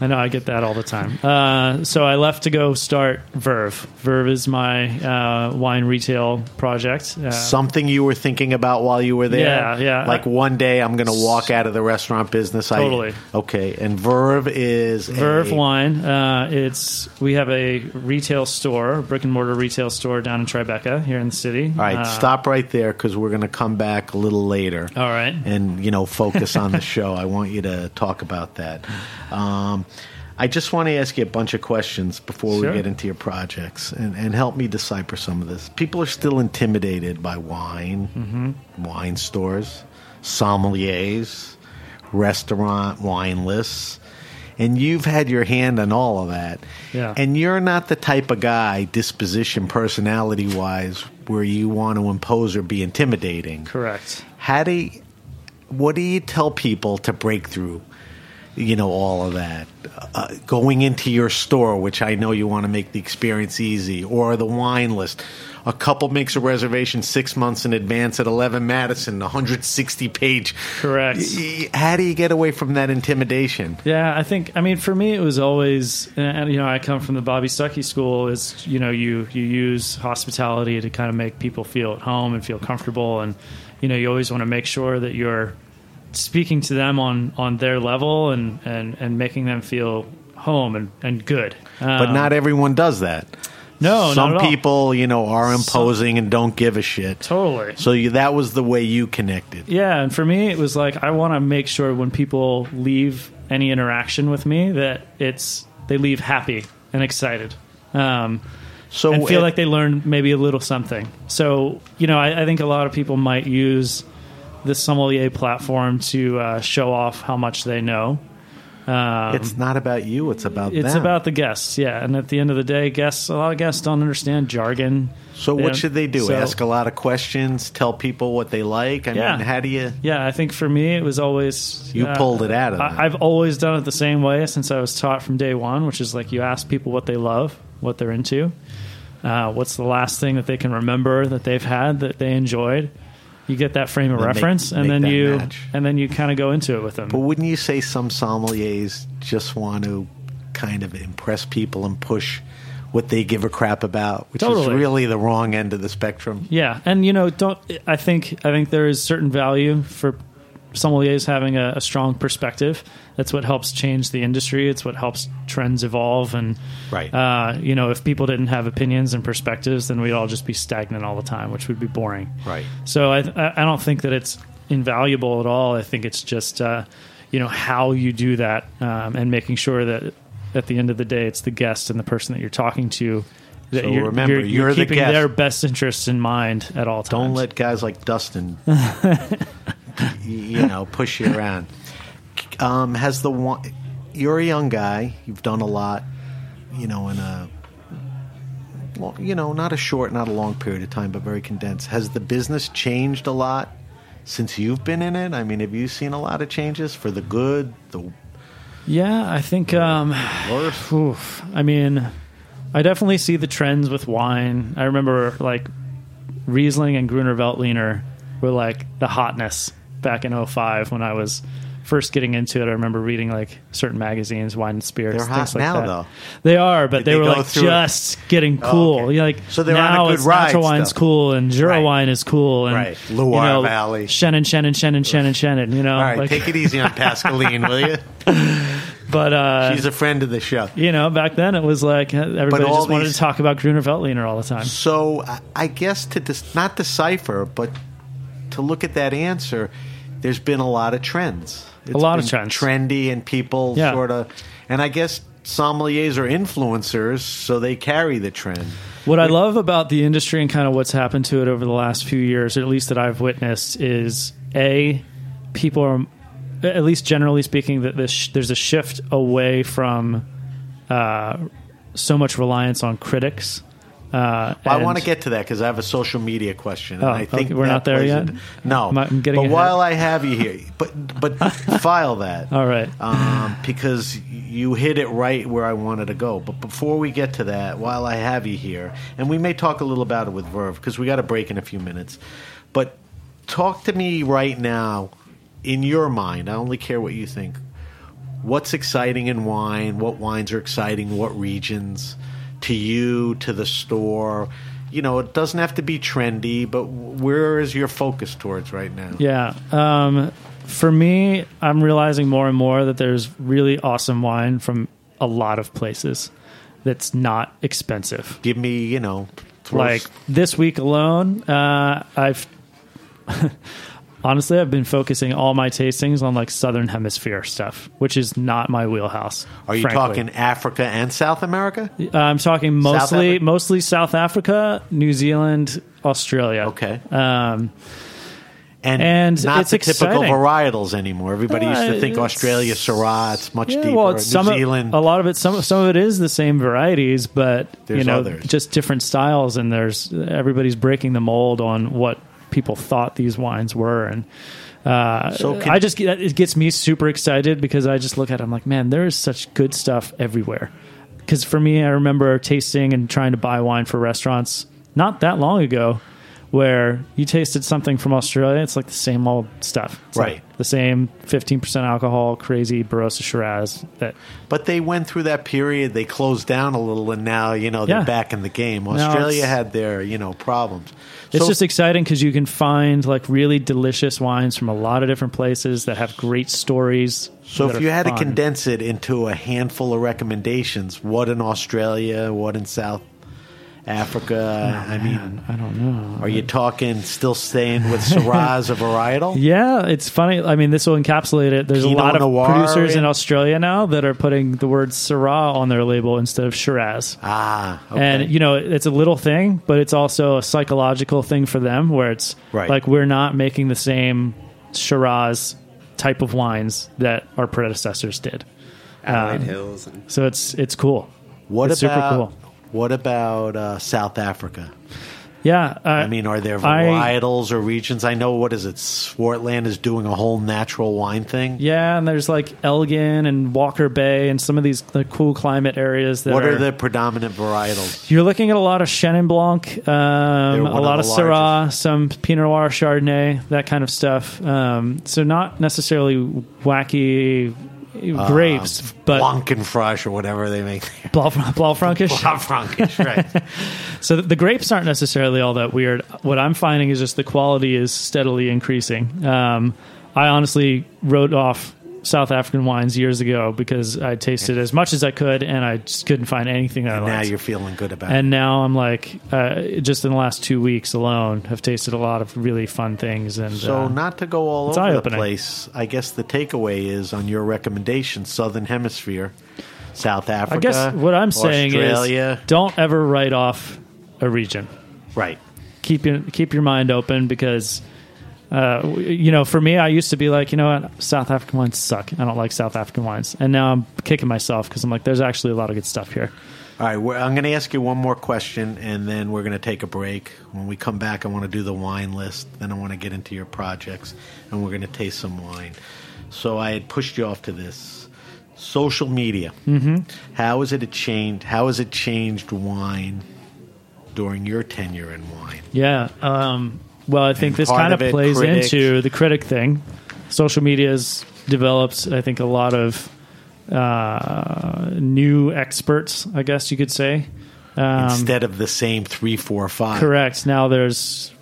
I know I get that all the time. Uh, so I left to go start Verve. Verve is my uh, wine retail project. Uh, Something you were thinking about while you were there? Yeah, yeah. Like one day I'm going to walk out of the restaurant business. Totally. I, okay. And Verve is Verve a, Wine. Uh, it's we have a retail store, brick and mortar retail store down in Tribeca here in the city. All right, Uh, stop right there because we're going to come back a little later. All right. and you know focus on the show. I want you to talk about that. Um, I just want to ask you a bunch of questions before Sure. we get into your projects and, and help me decipher some of this. People are still intimidated by wine, Mm-hmm. wine stores, sommeliers, restaurant wine lists. And you've had your hand on all of that. Yeah. And you're not the type of guy, disposition, personality wise, where you want to impose or be intimidating Correct. how do you, what do you tell people to break through you know all of that uh, going into your store which i know you want to make the experience easy or the wine list a couple makes a reservation six months in advance at 11 madison 160 page Correct. How do you get away from that intimidation Yeah, I think. I mean, for me, it was always, and you know, I come from the Bobby Stuckey school. Is you know, you you use hospitality to kind of make people feel at home and feel comfortable, and you know, you always want to make sure that you're speaking to them on on their level and and and making them feel home and and good. but Um, not everyone does that no, some not at all. people you know are imposing and don't give a shit totally. so you, that was the way you connected Yeah, and for me, it was like I want to make sure when people leave any interaction with me that it's they leave happy and excited. Um, so and feel uh, like they learned maybe a little something. So, you know, I, I think a lot of people might use the sommelier platform to uh, show off how much they know. Um, it's not about you it's about it's them. about the guests, yeah. And at the end of the day, guests, a lot of guests don't understand jargon. So They what should they do? so- Ask a lot of questions, tell people what they like. I Yeah. mean, how do you? Yeah, I think for me, it was always You uh, pulled it out of them. I, I've always done it the same way since I was taught from day one, which is like you ask people what they love, what they're into, uh, what's the last thing that they can remember that they've had that they enjoyed. You get that frame of Then make- reference, and make then that you and then you kind of go into it with them. But wouldn't you say some sommeliers just want to kind of impress people and push what they give a crap about, which is Totally. really the wrong end of the spectrum? Yeah, and you know, don't I think I think there is certain value for sommeliers having a, a strong perspective. That's what helps change the industry. It's what helps trends evolve. And Right. uh, you know, if people didn't have opinions and perspectives, then we'd all just be stagnant all the time, which would be boring. Right. So I I don't think that it's invaluable at all. I think it's just uh, you know how you do that um, and making sure that at the end of the day, it's the guest and the person that you're talking to. That So you're, remember, you're, you're the keeping guest. their best interests in mind at all times. Don't let guys like Dustin, you know, push you around. Um, has the one? You're a young guy. You've done a lot. You know, in a, well, you know, not a short, not a long period of time, but very condensed. Has the business changed a lot since you've been in it? I mean, have you seen a lot of changes for the good, the Yeah, I think. Um, worse? oof. I mean, I definitely see the trends with wine. I remember like Riesling and Gruner Veltliner were like the hotness back in 05 when I was first getting into it. I remember reading like certain magazines, wine and spirits. They're hot like now, that. though. They are, but Did they, they were like it? just getting Oh, cool. okay. You're like So they're on a now good ride natural wine's still. cool and Jura Right. wine is cool and Right. you Loire know, Valley. Chenin, Chenin, Chenin, Chenin, Chenin. You know, All right, like, take it easy on Pascaline, will you? but uh, She's a friend of the show. you know, back then it was like everybody just wanted these- to talk about Gruner Veltliner all the time. So I- I guess to dis- not decipher, but to look at that answer, there's been a lot of trends. It's a lot of trends. trendy, and people Yeah. sort of, and I guess sommeliers are influencers, so they carry the trend. What I love about the industry and kind of what's happened to it over the last few years, at least that I've witnessed, is a people are, at least generally speaking, that this, there's a shift away from uh, so much reliance on critics Uh, Well, I want to get to that because I have a social media question. And Oh, I think okay, we're not there yet? into- no, I'm getting but ahead? while I have you here, but but file that. All right. um, because you hit it right where I wanted to go. But before we get to that, while I have you here, and we may talk a little about it with Verve because we got to break in a few minutes. But talk to me right now, in your mind. I only care what you think. What's exciting in wine? What wines are exciting? What regions? To you, to the store. You know, it doesn't have to be trendy, but where is your focus towards right now? Yeah. Um, for me, I'm realizing more and more that there's really awesome wine from a lot of places that's not expensive. Give me, you know, Like this week alone, uh, I've honestly I've been focusing all my tastings on like southern hemisphere stuff, which is not my wheelhouse. Are you frankly. talking Africa and South America? Uh, I'm talking mostly Africa? mostly South Africa, New Zealand, Australia. Okay. Um, And, And not it's the typical varietals anymore. Everybody used to Uh, think Australia Syrah. It's much Yeah, deeper. well, it's New some of- Zealand. a lot of it, some some of it is the same varieties, but you know, others. just different styles, and there's everybody's breaking the mold on what people thought these wines were, and uh, So can- I just get- it gets me super excited because I just look at it, I'm like, man, there is such good stuff everywhere. Because for me, I remember tasting and trying to buy wine for restaurants not that long ago. Where you tasted something from Australia, it's like the same old stuff. It's like Right. the same 15% alcohol, crazy Barossa Shiraz that but they went through that period. They closed down a little, and now you know they're Yeah. back in the game. Australia had their you know problems. It's So- just exciting because you can find like really delicious wines from a lot of different places that have great stories. So if you had to condense it into a handful of recommendations, what in Australia, what in South Africa? I mean, I don't know. are you talking still staying with Syrahs a varietal? Yeah, it's funny. I mean, this will encapsulate it. There's Pinot a lot of producers in in- Australia now that are putting the word Syrah on their label instead of Shiraz. Ah, okay. And you know, it's a little thing, but it's also a psychological thing for them, where it's Right. like we're not making the same Shiraz type of wines that our predecessors did. Adelaide Um, Hills. And So it's it's cool. what it's about super cool. What about uh, South Africa? Yeah, uh, I mean, are there I- varietals or regions? I know what is it? Swartland is doing a whole natural wine thing. Yeah, and there's like Elgin and Walker Bay and some of these the cool climate areas. That What are, are the predominant varietals? You're looking at a lot of Chenin Blanc, um, a lot of of Syrah, some Pinot Noir, Chardonnay, that kind of stuff. Um, so not necessarily wacky grapes, but Blankenfrosch or whatever they make. Blau, Blaufränkisch. Blaufränkisch, right? So the grapes aren't necessarily all that weird. What I'm finding is just the quality is steadily increasing. Um, I honestly wrote off South African wines years ago because I tasted as much as I could, and I just couldn't find anything that I now liked. you're feeling good about it. And now I'm like, uh, just in the last two weeks alone, have tasted a lot of really fun things. And. So, uh, not to go all it's over the eye-opening. place, I guess the takeaway is on your recommendation: Southern Hemisphere, South Africa. I guess what I'm saying Australia. is, don't ever write off a region. right. Keep your keep your mind open because. Uh, you know, for me, I used to be like, you know what, South African wines suck. I don't like South African wines, and now I'm kicking myself because I'm like, there's actually a lot of good stuff here. All right, we're, I'm going to ask you one more question, and then we're going to take a break. When we come back, I want to do the wine list. Then I want to get into your projects, and we're going to taste some wine. So I had pushed you off to this social media. Mm-hmm. How has it changed? How has it changed wine during your tenure in wine? Yeah. Um, well, I think this part kind of of, it, plays critics. into the critic thing. Social media has developed, I think, a lot of uh, new experts, I guess you could say. Um, Instead of the same three, four, five. correct. Now there's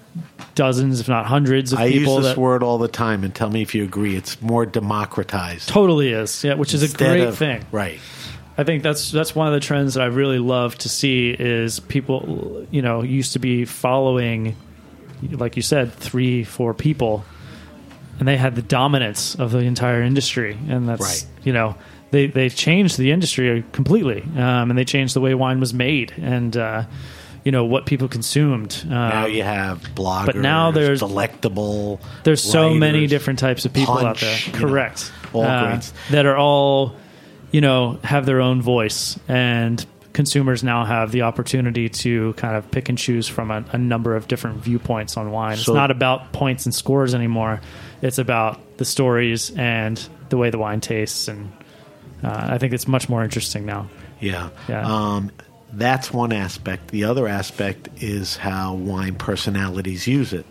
dozens, if not hundreds, of I use people this that word all the time, and tell me if you agree. It's more democratized. totally is. Yeah, which is a great of- thing. Right. I think that's that's one of the trends that I really love to see is people, you know, used to be following, like you said, three, four people, and they had the dominance of the entire industry, and that's Right. you know they they changed the industry completely, um, and they changed the way wine was made, and uh, you know what people consumed. Um, Now you have bloggers, but now there's- delectable. there's so many different types of people out Punch, there. you know, Correct. all Uh, that are all, you know, have their own voice and consumers now have the opportunity to kind of pick and choose from a, a number of different viewpoints on wine. So- it's not about points and scores anymore. It's about the stories and the way the wine tastes, and uh, I think it's much more interesting now. Yeah. Yeah. Um, that's one aspect. The other aspect is how wine personalities use it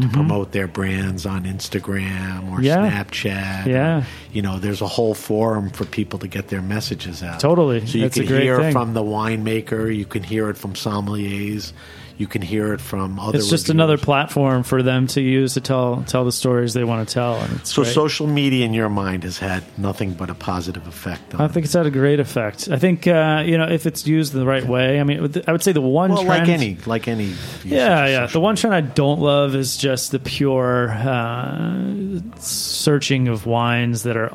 to promote their brands on Instagram or Mm-hmm. Yeah. Snapchat. Yeah. You know, there's a whole forum for people to get their messages out. Totally. So you That's a can great hear thing. from the winemaker, you can hear it from sommeliers, you can hear it from other It's just reviewers. another platform for them to use to tell tell the stories they want to tell, and it's So great. social media in your mind has had nothing but a positive effect on I think it's had a great effect. I think uh, you know if it's used in the right way. I mean, I would say the one well, trend, like any like any Yeah, yeah. The one trend I don't love is just the pure uh, searching of wines that are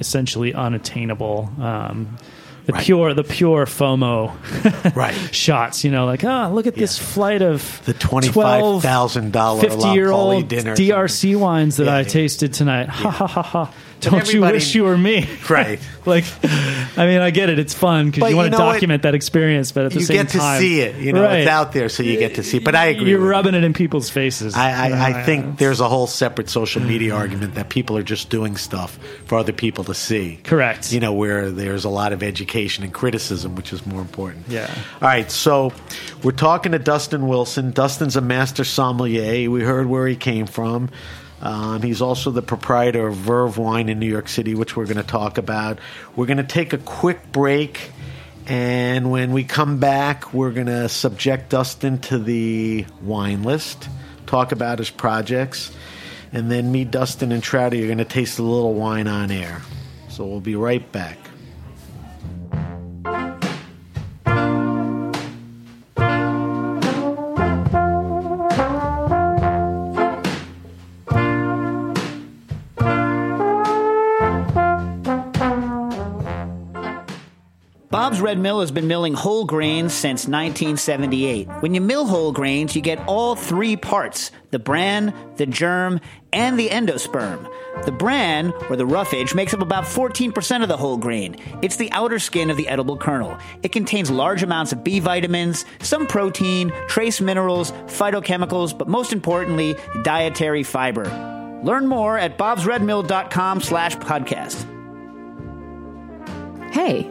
essentially unattainable. Um, the Right. pure, the pure FOMO right. shots. You know, like ah, look at this flight of The twenty-five thousand dollar 50 year old. DRC wines that Yeah, I yeah. tasted tonight. Ha ha ha ha. Don't you wish you were me? Right. like, I mean, I get it. It's fun because you want you to know what? document that experience, but at the You same time, you get to time, see it. You know, Right. it's out there, so you get to see. it. But I agree. You're with you. rubbing it in people's faces. I, I, I think there's a whole separate social media argument that people are just doing stuff for other people to see. Correct. You know, where there's a lot of education and criticism, which is more important. Yeah. All right, so we're talking to Dustin Wilson. Dustin's a master sommelier. We heard where he came from. Um, he's also the proprietor of Verve Wine in New York City, which we're going to talk about. We're going to take a quick break, and when we come back, we're going to subject Dustin to the wine list, talk about his projects, and then me, Dustin, and Trouty are going to taste a little wine on air. So we'll be right back. Bob's Red Mill has been milling whole grains since 1978. When you mill whole grains, you get all three parts the bran, the germ, and the endosperm. The bran, or the roughage, makes up about 14% of the whole grain. It's the outer skin of the edible kernel. It contains large amounts of B vitamins, some protein, trace minerals, phytochemicals, but most importantly, dietary fiber. Learn more at bobsredmill.com slash podcast. Hey,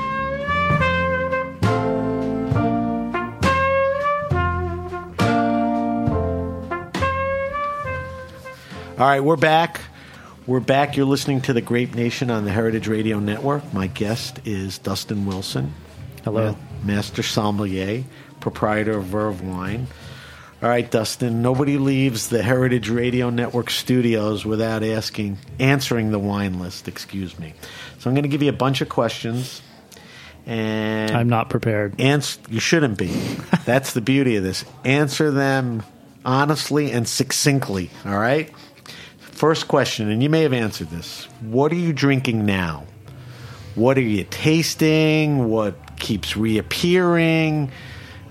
All right, we're back. We're back. You're listening to the Grape Nation on the Heritage Radio Network. My guest is Dustin Wilson. Hello. Uh, master sommelier, proprietor of Verve Wine. All right, Dustin. Nobody leaves the Heritage Radio Network studios without asking, answering the wine list. Excuse me. So I'm going to give you a bunch of questions, and I'm not prepared. Ans- you shouldn't be. That's the beauty of this. Answer them honestly and succinctly. All right. First question, and you may have answered this. What are you drinking now? What are you tasting? What keeps reappearing?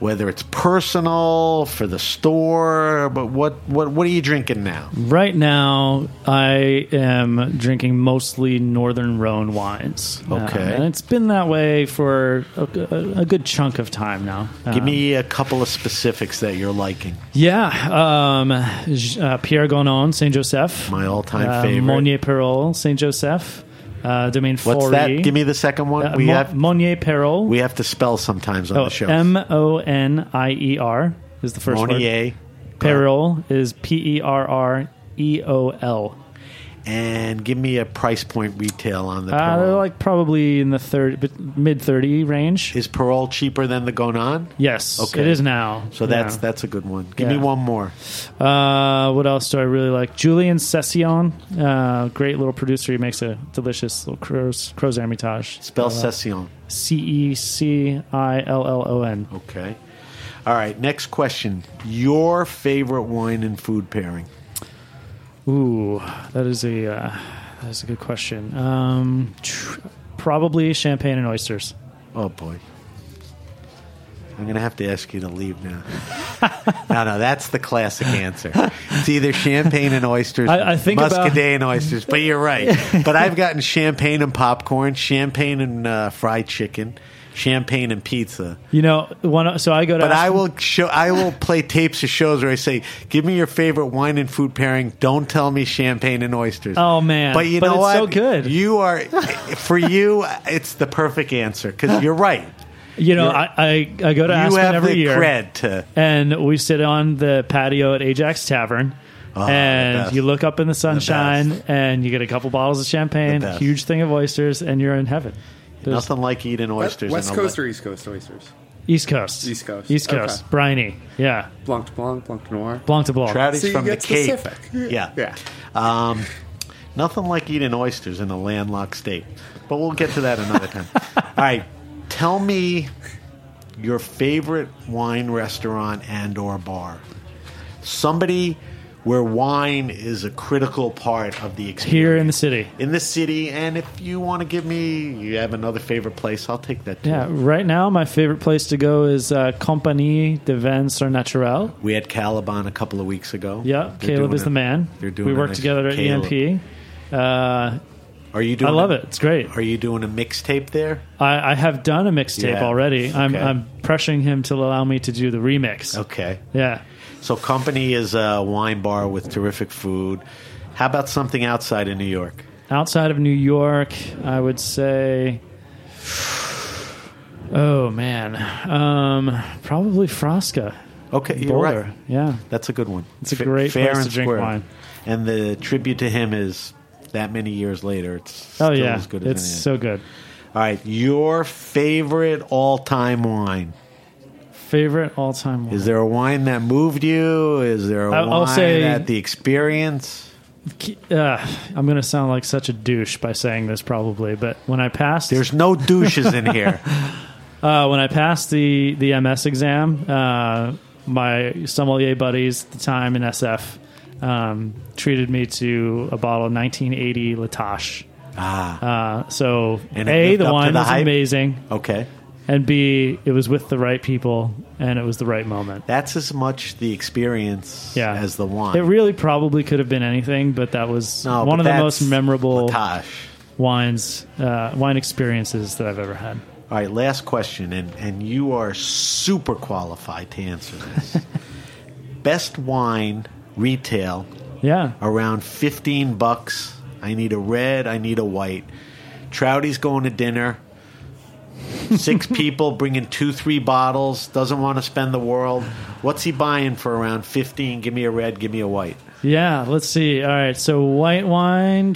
Whether it's personal for the store, but what what what are you drinking now? Right now, I am drinking mostly Northern Rhone wines. Um, Okay. and it's been that way for a, a- a good chunk of time now. Give Um, me a couple of specifics that you're liking. Yeah, um, uh, Pierre Gonon, Saint Joseph. My all-time uh, favorite. Monier Perréol, Saint Joseph. Uh, Domaine What's that? Give me the second one. Uh, we Mo- have Monier Perréol. we have to spell sometimes on oh, the show. M O N I E R is the first word. Monier. Perréol is P E R R E O L. And give me a price point retail on the Uh, they're like probably in the third, mid thirty range. Is Perréol cheaper than the Gonon? Yes, Okay. it is now. So that's Yeah. that's a good one. Give Yeah. me one more. Uh, what else do I really like? Julien Cécillon, uh, great little producer. He makes a delicious little Crozes, Crozes Hermitage. Spell Cécillon. C E C I L L O N. Okay. All right. Next question. Your favorite wine and food pairing? Ooh, that is a uh, that is a good question. Um, tr- probably champagne and oysters. Oh boy. I'm gonna have to ask you to leave now. no, no, that's the classic answer. It's either champagne and oysters, I- I think about- muscadet and oysters. But you're right. But I've gotten champagne and popcorn, champagne and uh, fried chicken, champagne and pizza. You know, one. So I go to. But I will show. I will play tapes of shows where I say, "Give me your favorite wine and food pairing. Don't tell me champagne and oysters." Oh, man. But you But know what? so good. You are for you. It's the perfect answer because you're right. You know, I, I I go to you Aspen have every the year, cred to. and we sit on the patio at Ajax Tavern. Oh, and you look up in the sunshine, best. and you get a couple bottles of champagne, The huge thing of oysters, and you're in heaven. There's Nothing like eating oysters. West in a Coast le- or East Coast oysters? East Coast, East Coast. East Okay. Coast, briny, yeah, Blanc de Blanc, Blanc de Noir. Blanc de Blanc. Trouty's So you from the get Cape. specific. Yeah. Yeah. Um, nothing like eating oysters in a landlocked state. But we'll get to that another time. All right. Tell me your favorite wine restaurant and or bar. Somebody where wine is a critical part of the experience. Here in the city. in the city, and if you want to give me, you have another favorite place, I'll take that too. Yeah, right now my favorite place to go is uh, Compagnie des Vins Surnaturels. We had Caliban a couple of weeks ago. Yeah, They're Caleb is a- the man. They're doing we work nice- together at Caleb. EMP. Uh, Are you doing I love a- it. It's great. Are you doing a mixtape there? I, I have done a mixtape Yeah. already. I'm, Okay. I'm pressuring him to allow me to do the remix. Okay. Yeah. So, Company is a wine bar with terrific food. How about something outside of New York? Outside of New York, I would say. Oh man, um, probably Frasca. Okay, you're Boulder. right. Yeah, That's a good one. It's a great fair place to and drink square. wine. And the tribute to him is that many years later. It's Oh still yeah, as good as it's so good. All right, your favorite all-time wine. Favorite all time wine. Is there a wine that moved you? Is there a I- I'll wine say- that the experience? Uh, I'm going to sound like such a douche by saying this probably, but when I passed, There's no douches in here. uh, when I passed the the MS exam, uh, my sommelier buddies at the time in SF um, treated me to a bottle of 1980 La Tâche. Ah, Uh, so And a the wine the was hype? amazing, okay. And b it was with the right people and it was the right moment. That's as much the experience Yeah, as the wine. It really probably could have been anything, but that was No, one of the most memorable La Tâche. wines, uh, wine experiences that I've ever had. All right, last question, and, and you are super qualified to answer this. Best wine retail Yeah, around 15 bucks. I need a red, I need a white. Trouty's going to dinner. Six people bringing two, three bottles, doesn't want to spend the world. What's he buying for around 15? Give me a red, give me a white. yeah. Let's see. All right, so white wine.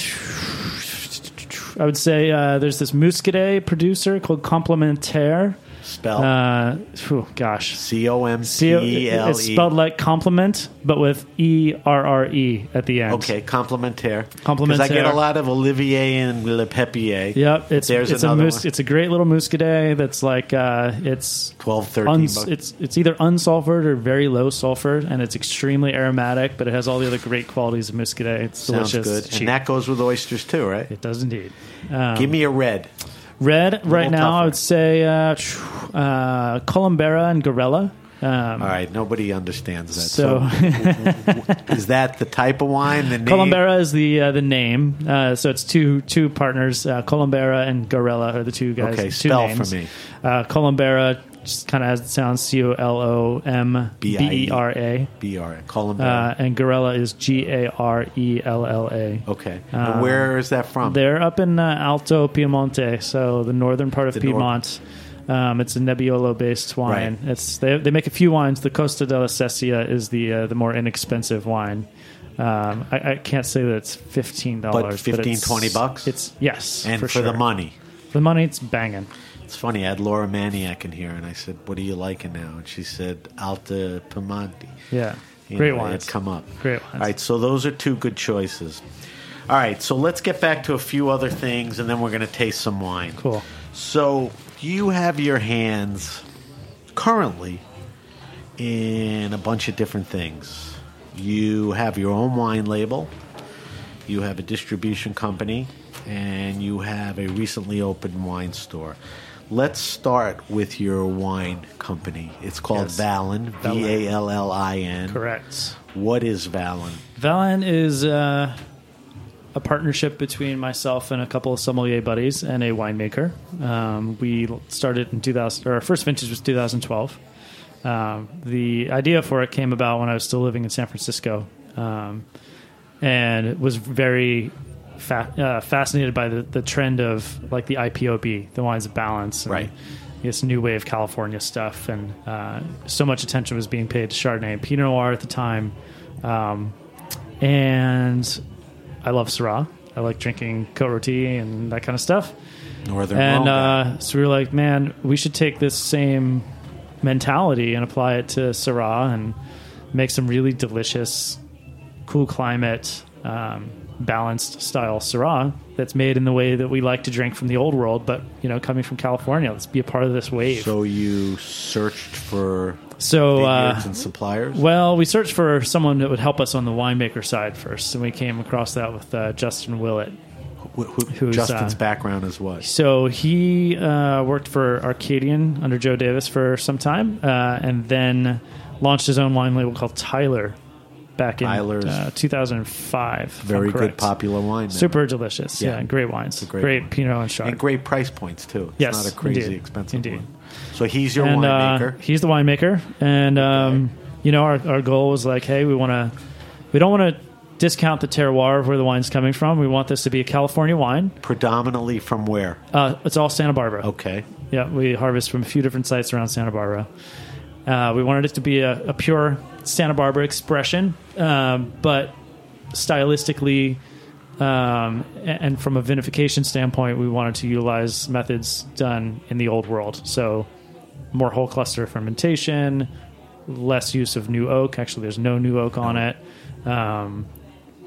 I would say uh, there's this Muscadet producer called Complementaire. Spell Uh, phew, gosh, C O M C- C L it's E. spelled like compliment, but with E R R E at the end. Okay, complementaire. Because I get a lot of Olivier and Le Pepier. Yep, it's There's it's a mus- one. it's a great little muscadet that's like uh, it's 12, 13 uns- bucks. it's it's either unsulfured or very low sulfur, and it's extremely aromatic, but it has all the other great qualities of muscadet. It's Sounds delicious. good. It's cheap. And that goes with oysters too, right? it does indeed. Um, Give me a red. Red right now. tougher. I would say uh, uh, Colombera and Garella. Um, All right, nobody understands that. So, So, is that the type of wine? The name? Colombera is the uh, the name. Uh, so it's two two partners. Uh, Colombera and Garella are the two guys. Okay, two spell names. for me. Uh, Colombera just kind of as it sounds. C O L O M B E R A. B R. Colombera. Uh, and Garella is G A R E L L A. okay. uh, where is that from? They're up in uh, Alto Piemonte, so the northern part of The nor- Piedmont. Um, it's a Nebbiolo-based wine. Right. It's they, they make a few wines. The Costa della Sesia is the uh, the more inexpensive wine. Um, I, I can't say that it's fifteen dollars, But 15, 20 bucks? It's yes, and for, for, the money. For the money, it's banging. It's funny. I had Laura Maniec in here, and I said, "What are you liking now?" And she said, "Alta Piemonte." Yeah, You great know, wines. It come up. Great wines. All right, so those are two good choices. All right, so let's get back to a few other things, and then we're going to taste some wine. Cool. So you have your hands currently in a bunch of different things. You have your own wine label. you have a distribution company, and you have a recently opened wine store. Let's start with your wine company. It's called Yes. Vallin, V A L L I N. Correct. What is Vallin? Vallin is uh, a partnership between myself and a couple of sommelier buddies and a winemaker. Um, we started in 2000, or our first vintage was 2012. Um, the idea for it came about when I was still living in San Francisco, um, and was very fa- uh, fascinated by the, the trend of like the IPOB, the wines of balance, and Right. This new wave California stuff, and uh, so much attention was being paid to Chardonnay and Pinot Noir at the time. Um, and I love Syrah. I like drinking Cote Rotie and that kind of stuff. Northern And uh, so we were like, man, we should take this same mentality and apply it to Syrah and make some really delicious, cool climate, um, balanced style Syrah that's made in the way that we like to drink from the old world, but you know, coming from California. Let's be a part of this wave. so you searched for So, uh, and suppliers. well, we searched for someone that would help us on the winemaker side first, and we came across that with uh, Justin Willett. Wh- who- who's, Justin's uh, background is what? So he uh, worked for Arcadian under Joe Davis for some time, uh, and then launched his own wine label called Tyler back in uh, 2005. Very good popular wine. now. Super delicious. Yeah. Yeah, great wines. great Great, wine. Pinot and Chard. and great price points too. It's Yes, not a crazy indeed. expensive Indeed. one. So he's your and uh, winemaker. he's the winemaker, and um, you know our, our goal was like, hey, we want to, we don't want to discount the terroir of where the wine's coming from. We want this to be a California wine. Predominantly from where? Uh, it's all Santa Barbara. Okay. Yeah, we harvest from a few different sites around Santa Barbara. Uh, we wanted it to be a, a pure Santa Barbara expression, um, but stylistically um, and from a vinification standpoint, we wanted to utilize methods done in the old world. So, more whole cluster fermentation, less use of new oak. Actually, there's no new oak on it. Um,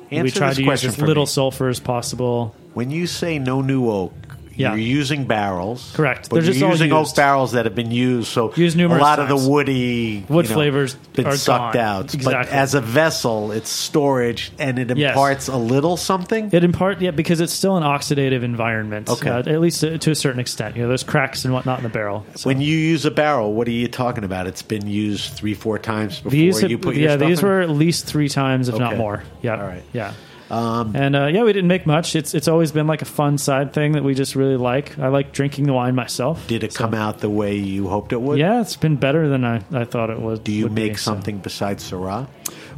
we tried to use as little me. sulfur as possible. When you say no new oak, Yeah. you're using barrels. Correct. But They're you're just all using oak used. barrels that have been used. So Used a numerous lot of times. the woody Wood you know, flavors been are sucked gone. out. But Exactly. as a vessel, it's storage and it Yes. imparts a little something. It in part, yeah, because it's still an oxidative environment. Okay. uh, at least to, to a certain extent. You know, there's cracks and whatnot in the barrel. So When you use a barrel, what are you talking about? It's been used three, four times before these, you put your yeah, stuff these in? were at least three times, if not Okay. more. Yeah, All right. yeah. And uh, yeah, we didn't make much. It's it's always been like a fun side thing that we just really like. I like drinking the wine myself. Did it So- come out the way you hoped it would? Yeah, it's been better than I, I thought it was. Do you would be, make so. something besides Syrah?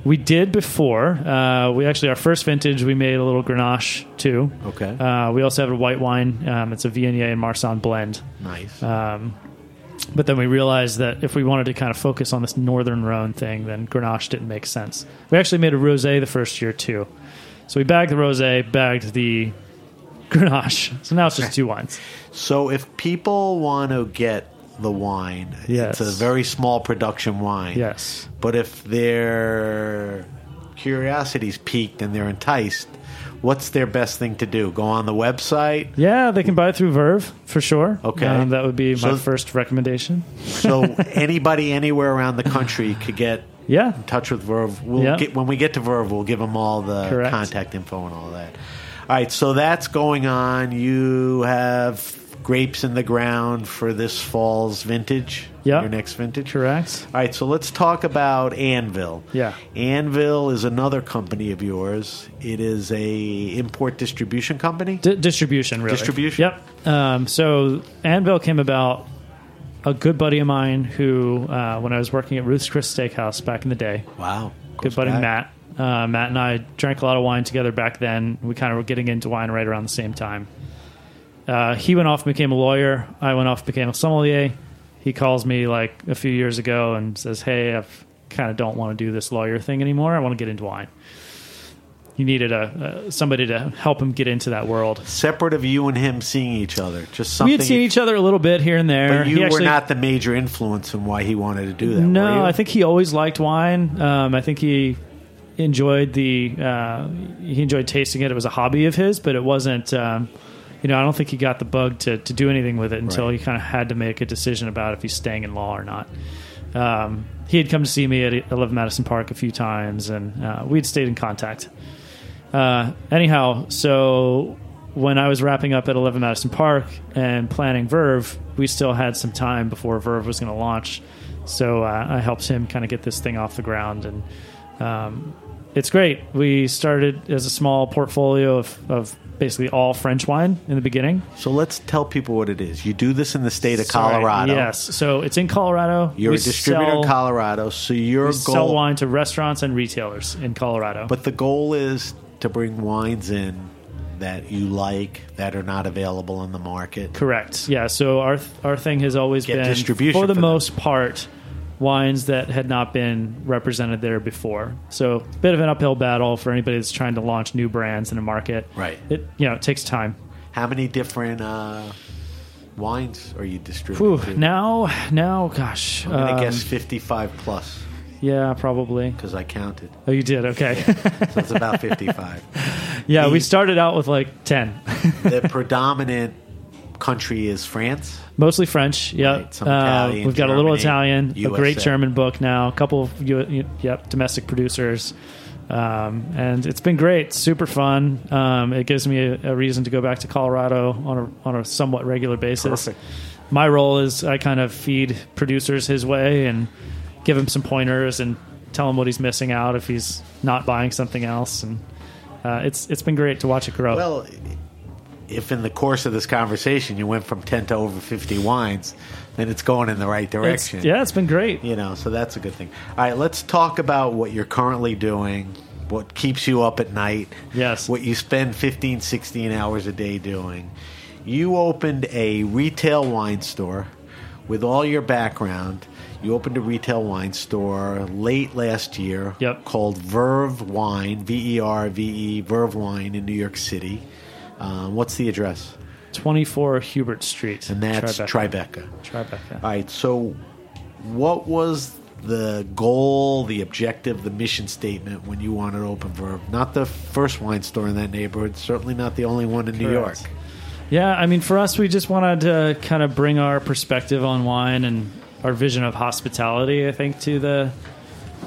We did before. Uh, we actually our first vintage we made a little Grenache too. Okay. Uh, we also have a white wine. Um, it's a Viognier and Marsanne blend. nice. Um, but then we realized that if we wanted to kind of focus on this northern Rhone thing, then Grenache didn't make sense. We actually made a rosé the first year too. So we bagged the rosé, bagged the Grenache. So now it's just two wines. So if people want to get the wine, Yes. it's a very small production wine. Yes. But if their curiosity's piqued and they're enticed, what's their best thing to do? Go on the website. Yeah, they can buy it through Verve for sure. Okay. Um, that would be my So- first recommendation. So anybody anywhere around the country could get Yeah. in touch with Verve. We'll Yeah. get when we get to Verve, we'll give them all the Correct. contact info and all that. All right, so that's going on. You have grapes in the ground for this fall's vintage. Yeah. your next vintage. Correct. All right, so let's talk about Anvil. Yeah. Anvil is another company of yours. It is a import distribution company. D- distribution, really. Distribution? Yep. Um, so Anvil came about. A good buddy of mine who, uh, when I was working at Ruth's Chris Steakhouse back in the day, Wow, good buddy back. Matt. Uh, Matt and I drank a lot of wine together back then. We kind of were getting into wine right around the same time. Uh, he went off and became a lawyer. I went off and became a sommelier. He calls me like a few years ago and says, "Hey, I kind of don't want to do this lawyer thing anymore. I want to get into wine." He needed a, uh, somebody to help him get into that world. Separate of you and him seeing each other, just something. we had seen each other a little bit here and there. but He you actually- were not the major influence in why he wanted to do that. No? I think he always liked wine. Um, I think he enjoyed the uh, he enjoyed tasting it. It was a hobby of his, but it wasn't. Um, you know, I don't think he got the bug to, to do anything with it until Right. he kind of had to make a decision about if he's staying in law or not. Um, he had come to see me at 11 Madison Park a few times, and uh, we'd stayed in contact. Uh, anyhow, so when I was wrapping up at 11 Madison Park and planning Verve, we still had some time before Verve was going to launch. So uh, I helped him kind of get this thing off the ground, and um, it's great. We started as a small portfolio of, of basically all French wine in the beginning. So let's tell people what it is. You do this in the state of Sorry. Colorado. Yes. So it's in Colorado. You're We a distributor sell, in Colorado. So your goal, sell wine to restaurants and retailers in Colorado. but the goal is to bring wines in that you like that are not available in the market. Correct. Yeah. So our our thing has always Get been distribution for the for most part wines that had not been represented there before. So a bit of an uphill battle for anybody that's trying to launch new brands in a market. Right. It you know it takes time. How many different uh, wines are you distributing? Now now gosh. I'm gonna um, guess 55 plus Yeah, probably. because I counted. Oh, you did. Okay. So it's about 55. yeah, we started out with like ten. the predominant country is France. Mostly French. Yep. Right, some Uh, we've got a little Germany, Italian, a great German book now, a couple of yep domestic producers, um, and it's been great. Super fun. Um, it gives me a, a reason to go back to Colorado on a on a somewhat regular basis. Perfect. My role is I kind of feed producers his way and give him some pointers and tell him what he's missing out if he's not buying something else, and uh, it's it's been great to watch it grow. Well, if in the course of this conversation you went from 10 to over 50 wines, then it's going in the right It's- direction. yeah, it's been great. You know, so that's a good thing. All right, let's talk about what you're currently doing, what keeps you up at night. Yes. What you spend 15, 16 hours a day doing. You opened a retail wine store with all your background. You opened a retail wine store late last year Yep. called Verve Wine, V E R V E, Verve Wine in New York City. Um, what's the address? 24 Hubert Street. And that's Tribeca. Tribeca. Tribeca. All right. So, what was the goal, the objective, the mission statement when you wanted to open Verve? Not the first wine store in that neighborhood. Certainly not the only one in New York. Yeah, I mean, for us, we just wanted to kind of bring our perspective on wine and our vision of hospitality. I think to the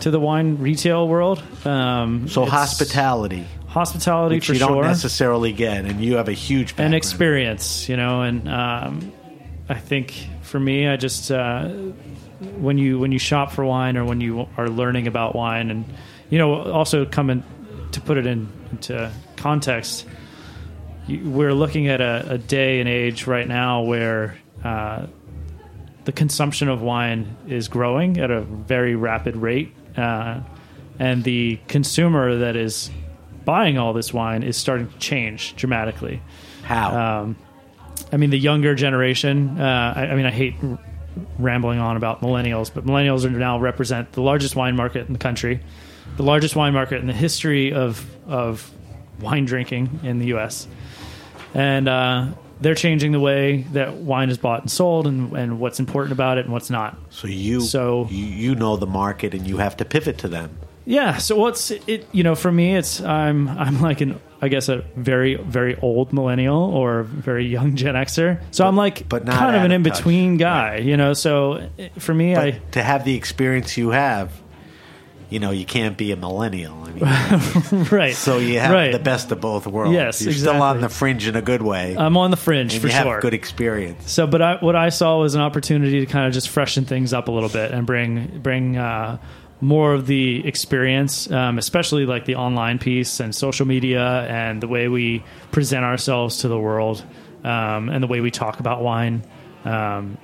to the wine retail world. Um, So, hospitality, hospitality which for you don't sure, necessarily get, and you have a huge background. and experience. You know, and um, I think for me, I just uh, when you when you shop for wine or when you are learning about wine, and you know, also coming to put it in, into context. you- we're looking at a, a day and age right now where uh, the consumption of wine is growing at a very rapid rate, uh, and the consumer that is buying all this wine is starting to change dramatically. How? Um, I mean, the younger generation. Uh, I, I mean, I hate r- rambling on about millennials, but millennials are now represent the largest wine market in the country, the largest wine market in the history of of wine drinking in the U.S. And uh, they're changing the way that wine is bought and sold, and, and what's important about it and what's not. so you, so- you you know the market, and you have to pivot to them. Yeah. So what's it? You know, for me, it's I'm I'm like an I guess a very very old millennial or very young Gen Xer. So I'm like but not kind of an in between guy. You know. So for me, But I to have the experience you have, you know, you can't be a millennial. I mean, right. so you have right. the best of both worlds. Yes, you're still on the fringe in a good way, I'm on the fringe for you sure. have good experience. So, but I, what I saw was an opportunity to kind of just freshen things up a little bit and bring bring uh, more of the experience, um, especially like the online piece and social media and the way we present ourselves to the world um, and the way we talk about wine. Um,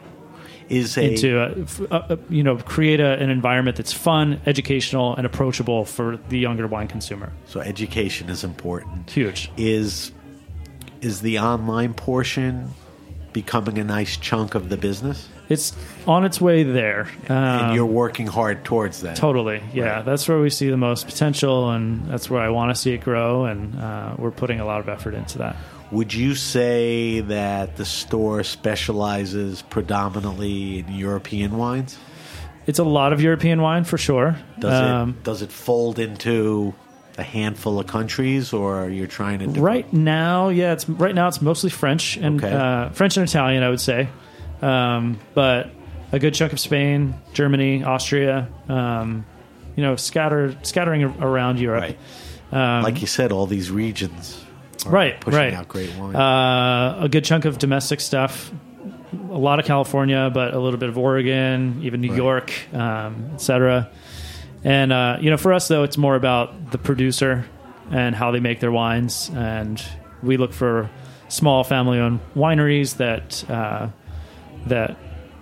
Is a into f- uh, you know create a, an environment that's fun, educational, and approachable for the younger wine consumer. so education is important. Huge. Is is the online portion becoming a nice chunk of the business? It's on its way there. and Um, you're working hard towards that. Totally, yeah. Right. That's where we see the most potential, and that's where I want to see it grow. And uh, we're putting a lot of effort into that. Would you say that the store specializes predominantly in European wines? It's a lot of European wine for sure. Does Um, it does it fold into a handful of countries, or you're trying to diver- right now, yeah. It's right now. It's mostly French and Okay. uh, French and Italian, I would say. Um, but a good chunk of Spain, Germany, Austria. Um, you know, scattered scattering around Europe. Right. Um, like you said, all these regions are right, pushing right. out great wine. Uh, a good chunk of domestic stuff. A lot of California, but a little bit of Oregon, even New Right. York, um, etc. And uh, you know, for us though, it's more about the producer and how they make their wines, and we look for small family-owned wineries that uh, that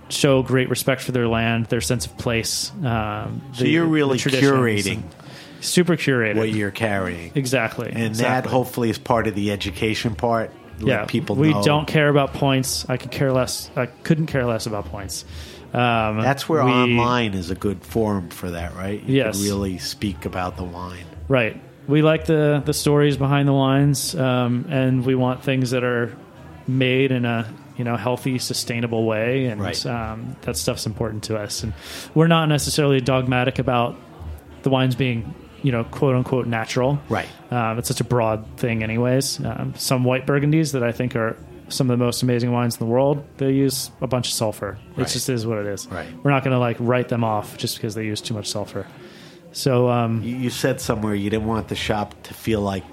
show great respect for their land, their sense of place. Um, so the- you're really curating and- super curated, what you're carrying. exactly, And that hopefully is part of the education part. Yeah, people we know. don't care about points. I could care less. I couldn't care less about points. Um, That's where we- online is a good forum for that, right? You Yes. really speak about the wine. Right. We like the the stories behind the wines, um, and we want things that are made in a you know healthy, sustainable way, and Right. um, that stuff's important to us. And we're not necessarily dogmatic about the wines being you know quote unquote natural. Right. Um, it's such a broad thing, anyways. Um, some white burgundies that I think are some of the most amazing wines in the world. They use a bunch of sulfur. Right. It just is what it is. Right. We're not going to like write them off just because they use too much sulfur. So um, You, you said somewhere you didn't want the shop to feel like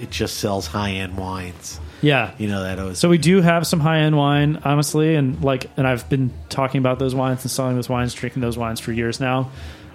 it just sells high end wines. yeah, You know that always. So we do have some high end wine, honestly, and like, and I've been talking about those wines and selling those wines, drinking those wines for years now.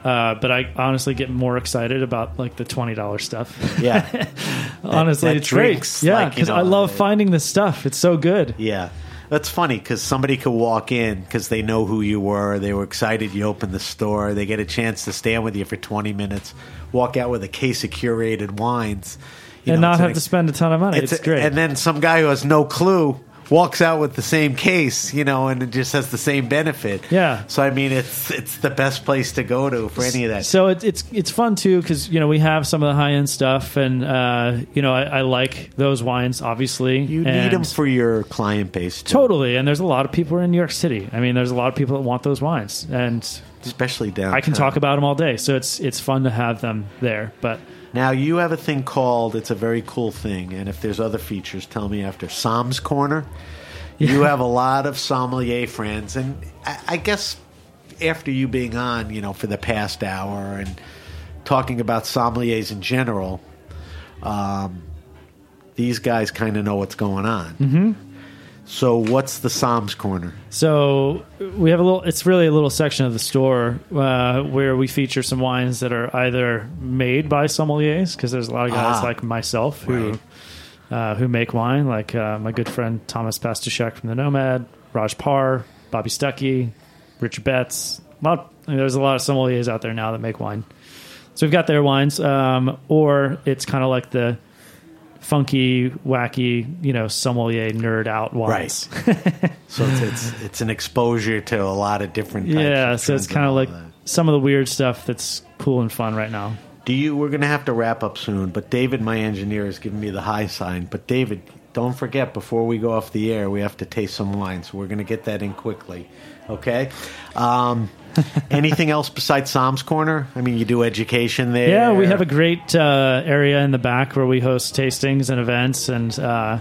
Uh, but I honestly get more excited about like the twenty dollars stuff. yeah, honestly, that it's great. drinks, Yeah, like, you because I love finding this stuff. It's so good. yeah. That's funny because somebody could walk in because they know who you were. They were excited you opened the store. They get a chance to stand with you for 20 minutes, walk out with a case of curated wines. You and know, not it's have to spend a ton of money. It's, a- great. And then some guy who has no clue walks out with the same case, you know, and it just has the same benefit. Yeah. So I mean, it's it's the best place to go to for any of that. So it, it's it's fun too because you know we have some of the high end stuff, and uh, you know I, I like those wines. Obviously, you need them for your client base, too, totally. And there's a lot of people in New York City. I mean, there's a lot of people that want those wines, and especially down. I can talk about them all day. So it's it's fun to have them there. But Now you have a thing called. It's a very cool thing, and if there's other features, tell me after. Somm's Corner. You have a lot of sommelier friends, and I, I guess after you being on, you know, for the past hour and talking about sommeliers in general, um, these guys kind of know what's going on. Mm-hmm. So, what's the Somms Corner? so we have a little. It's really a little section of the store uh, where we feature some wines that are either made by sommeliers because there's a lot of guys Ah. like myself who. Right. uh, who make wine, like uh, my good friend Thomas Pastuszak from the Nomad, Raj Parr, Bobby Stuckey, Richard Betts. A lot, I mean, there's a lot of sommeliers out there now that make wine. So we've got their wines, um, or it's kind of like the funky, wacky, you know, sommelier nerd out wines. So it's, it's it's an exposure to a lot of different. Types yeah, of so it's kind of like that. some of the weird stuff that's cool and fun right now. Do you? We're going to have to wrap up soon, but David, my engineer, is giving me the high sign. But David, don't forget before we go off the air, we have to taste some wine. So we're going to get that in quickly. Okay. Um, anything else besides Somms Corner? I mean, you do education there. Yeah, we have a great uh, area in the back where we host tastings and events, and uh,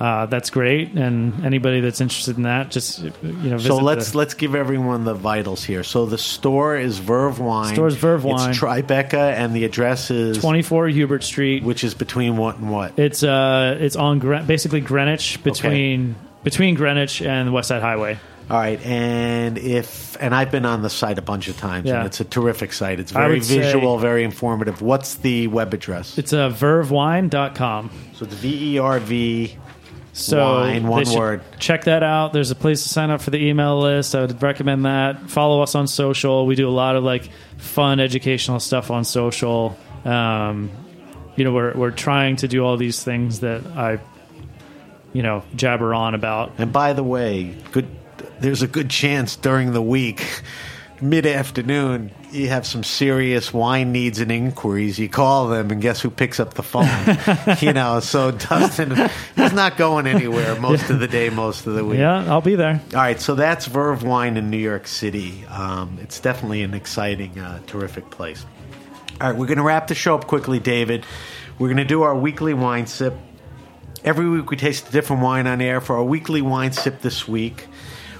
uh, that's great. And anybody that's interested in that, just you know, visit So let's the, let's give everyone the vitals here. So the store is Verve Wine. Store's Verve Wine. It's Tribeca, and the address is 24 Hubert Street. which is between what and what? It's uh, it's on Gre- basically Greenwich between between Greenwich and the West Side Highway. All right, and if and I've been on the site a bunch of times, Yeah. and it's a terrific site. It's I very would say- visual, very informative. What's the web address? It's uh, vervewine.com. So it's V E R V. So Wine, one should word. Check that out. There's a place to sign up for the email list. I would recommend that. Follow us on social. We do a lot of like fun educational stuff on social. Um, you know, we're we're trying to do all these things that I, you know, jabber on about. And by the way, good. There's a good chance during the week, mid afternoon, you have some serious wine needs and inquiries. You call them, and guess who picks up the phone? you know, so Dustin is not going anywhere most of the day, most of the week. Yeah, I'll be there. All right, so that's Verve Wine in New York City. Um, it's definitely an exciting, uh, terrific place. All right, we're going to wrap the show up quickly, David. We're going to do our weekly wine sip. Every week we taste a different wine on air. For our weekly wine sip this week,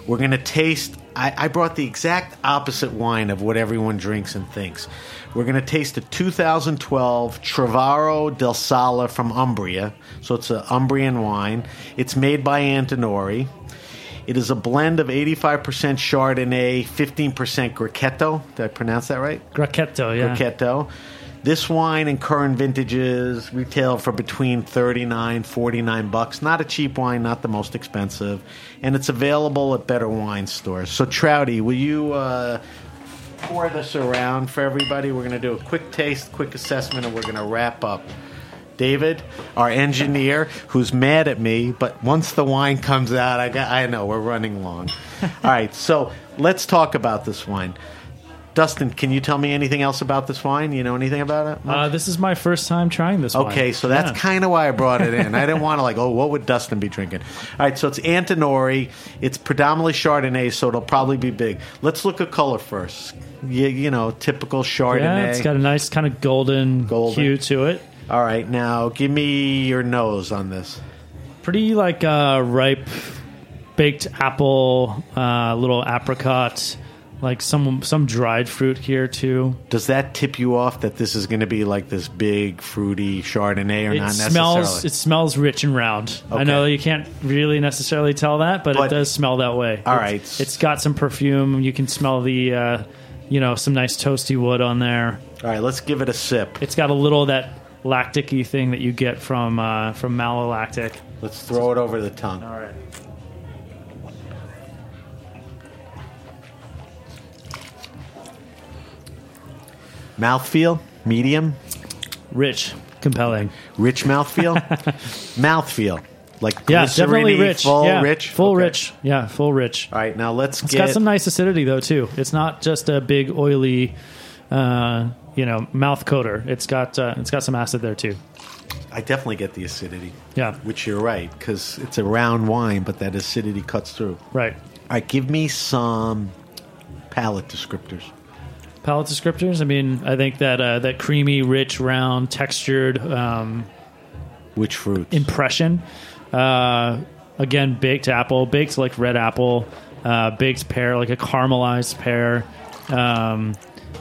we're going to taste I, I brought the exact opposite wine of what everyone drinks and thinks. We're going to taste a 2012 Cervaro del Sala from Umbria. So it's an Umbrian wine. It's made by Antinori. It is a blend of 85% Chardonnay, 15% Grechetto. Did I pronounce that right? Grechetto, yeah. Grechetto. This wine and current vintages retail for between 39 49 bucks. Not a cheap wine, not the most expensive. And it's available at better wine stores. So, Trouty, will you uh, pour this around for everybody? We're going to do a quick taste, quick assessment, and we're going to wrap up. David, our engineer, who's mad at me, but once the wine comes out, I got, I know we're running long. All right, so let's talk about this wine. Dustin, can you tell me anything else about this wine? You know anything about it? Uh, this is my first time trying this wine. Okay, so that's Yeah. kind of why I brought it in. I didn't want to like, oh, what would Dustin be drinking? All right, so it's Antinori. It's predominantly Chardonnay, so it'll probably be big. Let's look at color first. You, you know, typical Chardonnay. Yeah, it's got a nice kind of golden, Golden. hue to it. All right, now give me your nose on this. Pretty like uh, ripe baked apple, uh, little apricot, like some some dried fruit here too. Does that tip you off that this is going to be like this big fruity Chardonnay or It not smells necessarily? it smells rich and round. I know you can't really necessarily tell that, but, But- it does smell that way. All It's- right. it's got some perfume. You can smell the uh, you know some nice toasty wood on there. All right, let's give it a sip. It's got a little of that lactic-y thing that you get from uh, from malolactic. Let's throw it over the tongue. All right. Mouthfeel, medium, Rich, compelling. rich mouthfeel, mouthfeel, like Yeah, definitely rich. full, yeah, rich, full Okay. rich. Yeah, full rich. All right, now let's It's get got some nice acidity though too. It's not just a big oily, uh, you know, mouth coater. It's got uh, it's got some acid there too. I definitely get the acidity. Yeah. which you're right because it's a round wine, but that acidity cuts through. Right. All right, give me some palate descriptors. Palate descriptors. I mean, I think that uh, that creamy, rich, round, textured um, Which fruit impression. Uh, again, baked apple, baked like red apple, uh, baked pear, like a caramelized pear. Um,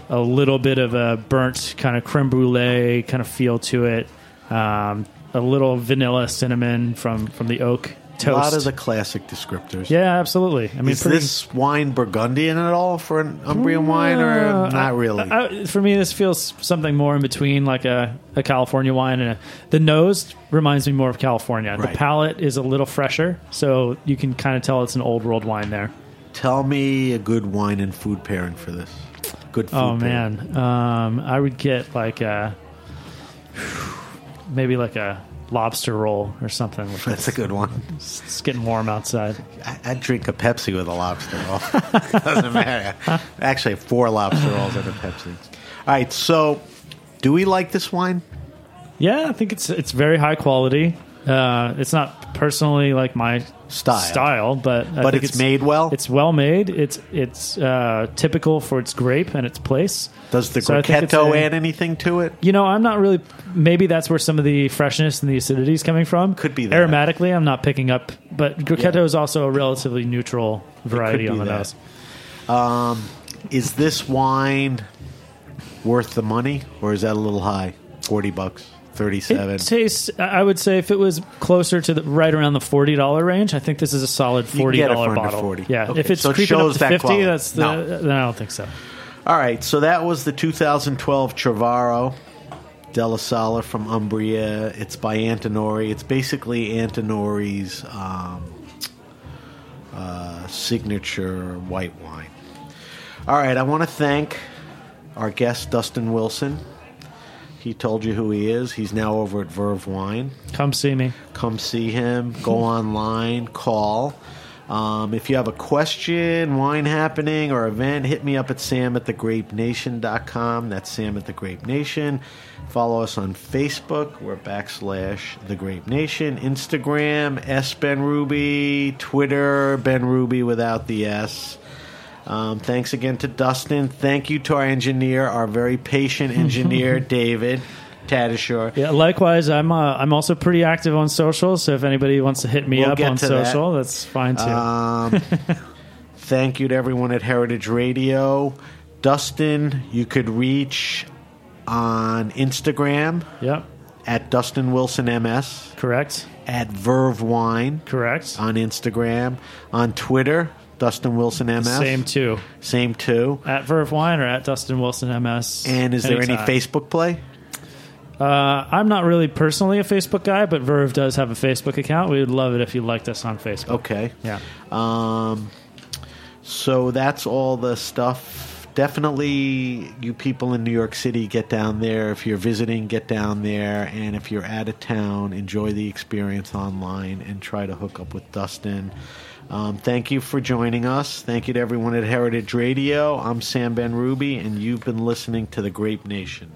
a little bit of a burnt kind of creme brulee kind of feel to it. Um, a little vanilla cinnamon from from the oak a lot of the classic descriptors. yeah, absolutely. I mean, Is pretty, this wine Burgundian at all for an Umbrian wine, or Uh, not really? I- for me, this feels something more in between, like a, a California wine and a, the nose reminds me more of California. Right. The palate is a little fresher, so you can kind of tell it's an old world wine there. Tell me a good wine and food pairing for this. Good food. Oh pairing. man, um, I would get like a maybe like a lobster roll or something. that's a good one. It's getting warm outside. I, I'd drink a Pepsi with a lobster roll. Doesn't matter. Actually, four lobster rolls and a Pepsi. All right, so do we like this wine? Yeah, I think it's it's very high quality. Uh, it's not personally like my Style. style, but I But think it's made well? It's well made. It's it's uh, typical for its grape and its place. Does the So it's a- add anything to it? You know, I'm not really. Maybe that's where some of the freshness and the acidity is coming from. Could be that. aromatically. I'm not picking up, but Grechetto Yeah. is also a relatively neutral variety on the that. nose. Is this wine worth the money, or is that a little high? Forty bucks, thirty-seven. It tastes. I would say if it was closer to the right around the forty dollar range, I think this is a solid can forty get it dollar for under bottle. 40. Yeah, Okay, if it's so it creeping up to that fifty, quality. that's the. No. Then I don't think so. All right, so that was the 2012 Cervaro della Sala from Umbria. It's by Antinori. It's basically Antinori's um, uh, signature white wine. All right, I want to thank our guest Dustin Wilson. He told you who he is. He's now over at Verve Wine. Come see me. Come see him. Go online. Call. Um, if you have a question, wine happening, or event, hit me up at sam at thegrapenation.com. That's Sam at the Grape Nation. Follow us on Facebook. We're backslash The Grape Nation. Instagram, S Benrubi. Twitter, Benrubi without the S. Um, thanks again to Dustin. Thank you to our engineer, our very patient engineer, David Tadashore. Yeah, likewise, I'm uh, I'm also pretty active on social. So if anybody wants to hit me We'll up on to that. social, that's fine too. Um, thank you to everyone at Heritage Radio. Dustin, you could reach on Instagram Yep. at Dustin Wilson MS, Correct. at Verve Wine Correct. on Instagram, on Twitter, Dustin Wilson MS. Same too. Same too. At Verve Wine or at Dustin Wilson MS. And is there any. Facebook play? Uh, I'm not really personally a Facebook guy, but Verve does have a Facebook account. We would love it if you liked us on Facebook. Okay. Yeah. Um, so that's all the stuff. Definitely, you people in New York City, get down there. If you're visiting, get down there. And if you're out of town, enjoy the experience online and try to hook up with Dustin. Um, thank you for joining us. Thank you to everyone at Heritage Radio. I'm Sam Benrubi, and you've been listening to The Grape Nation.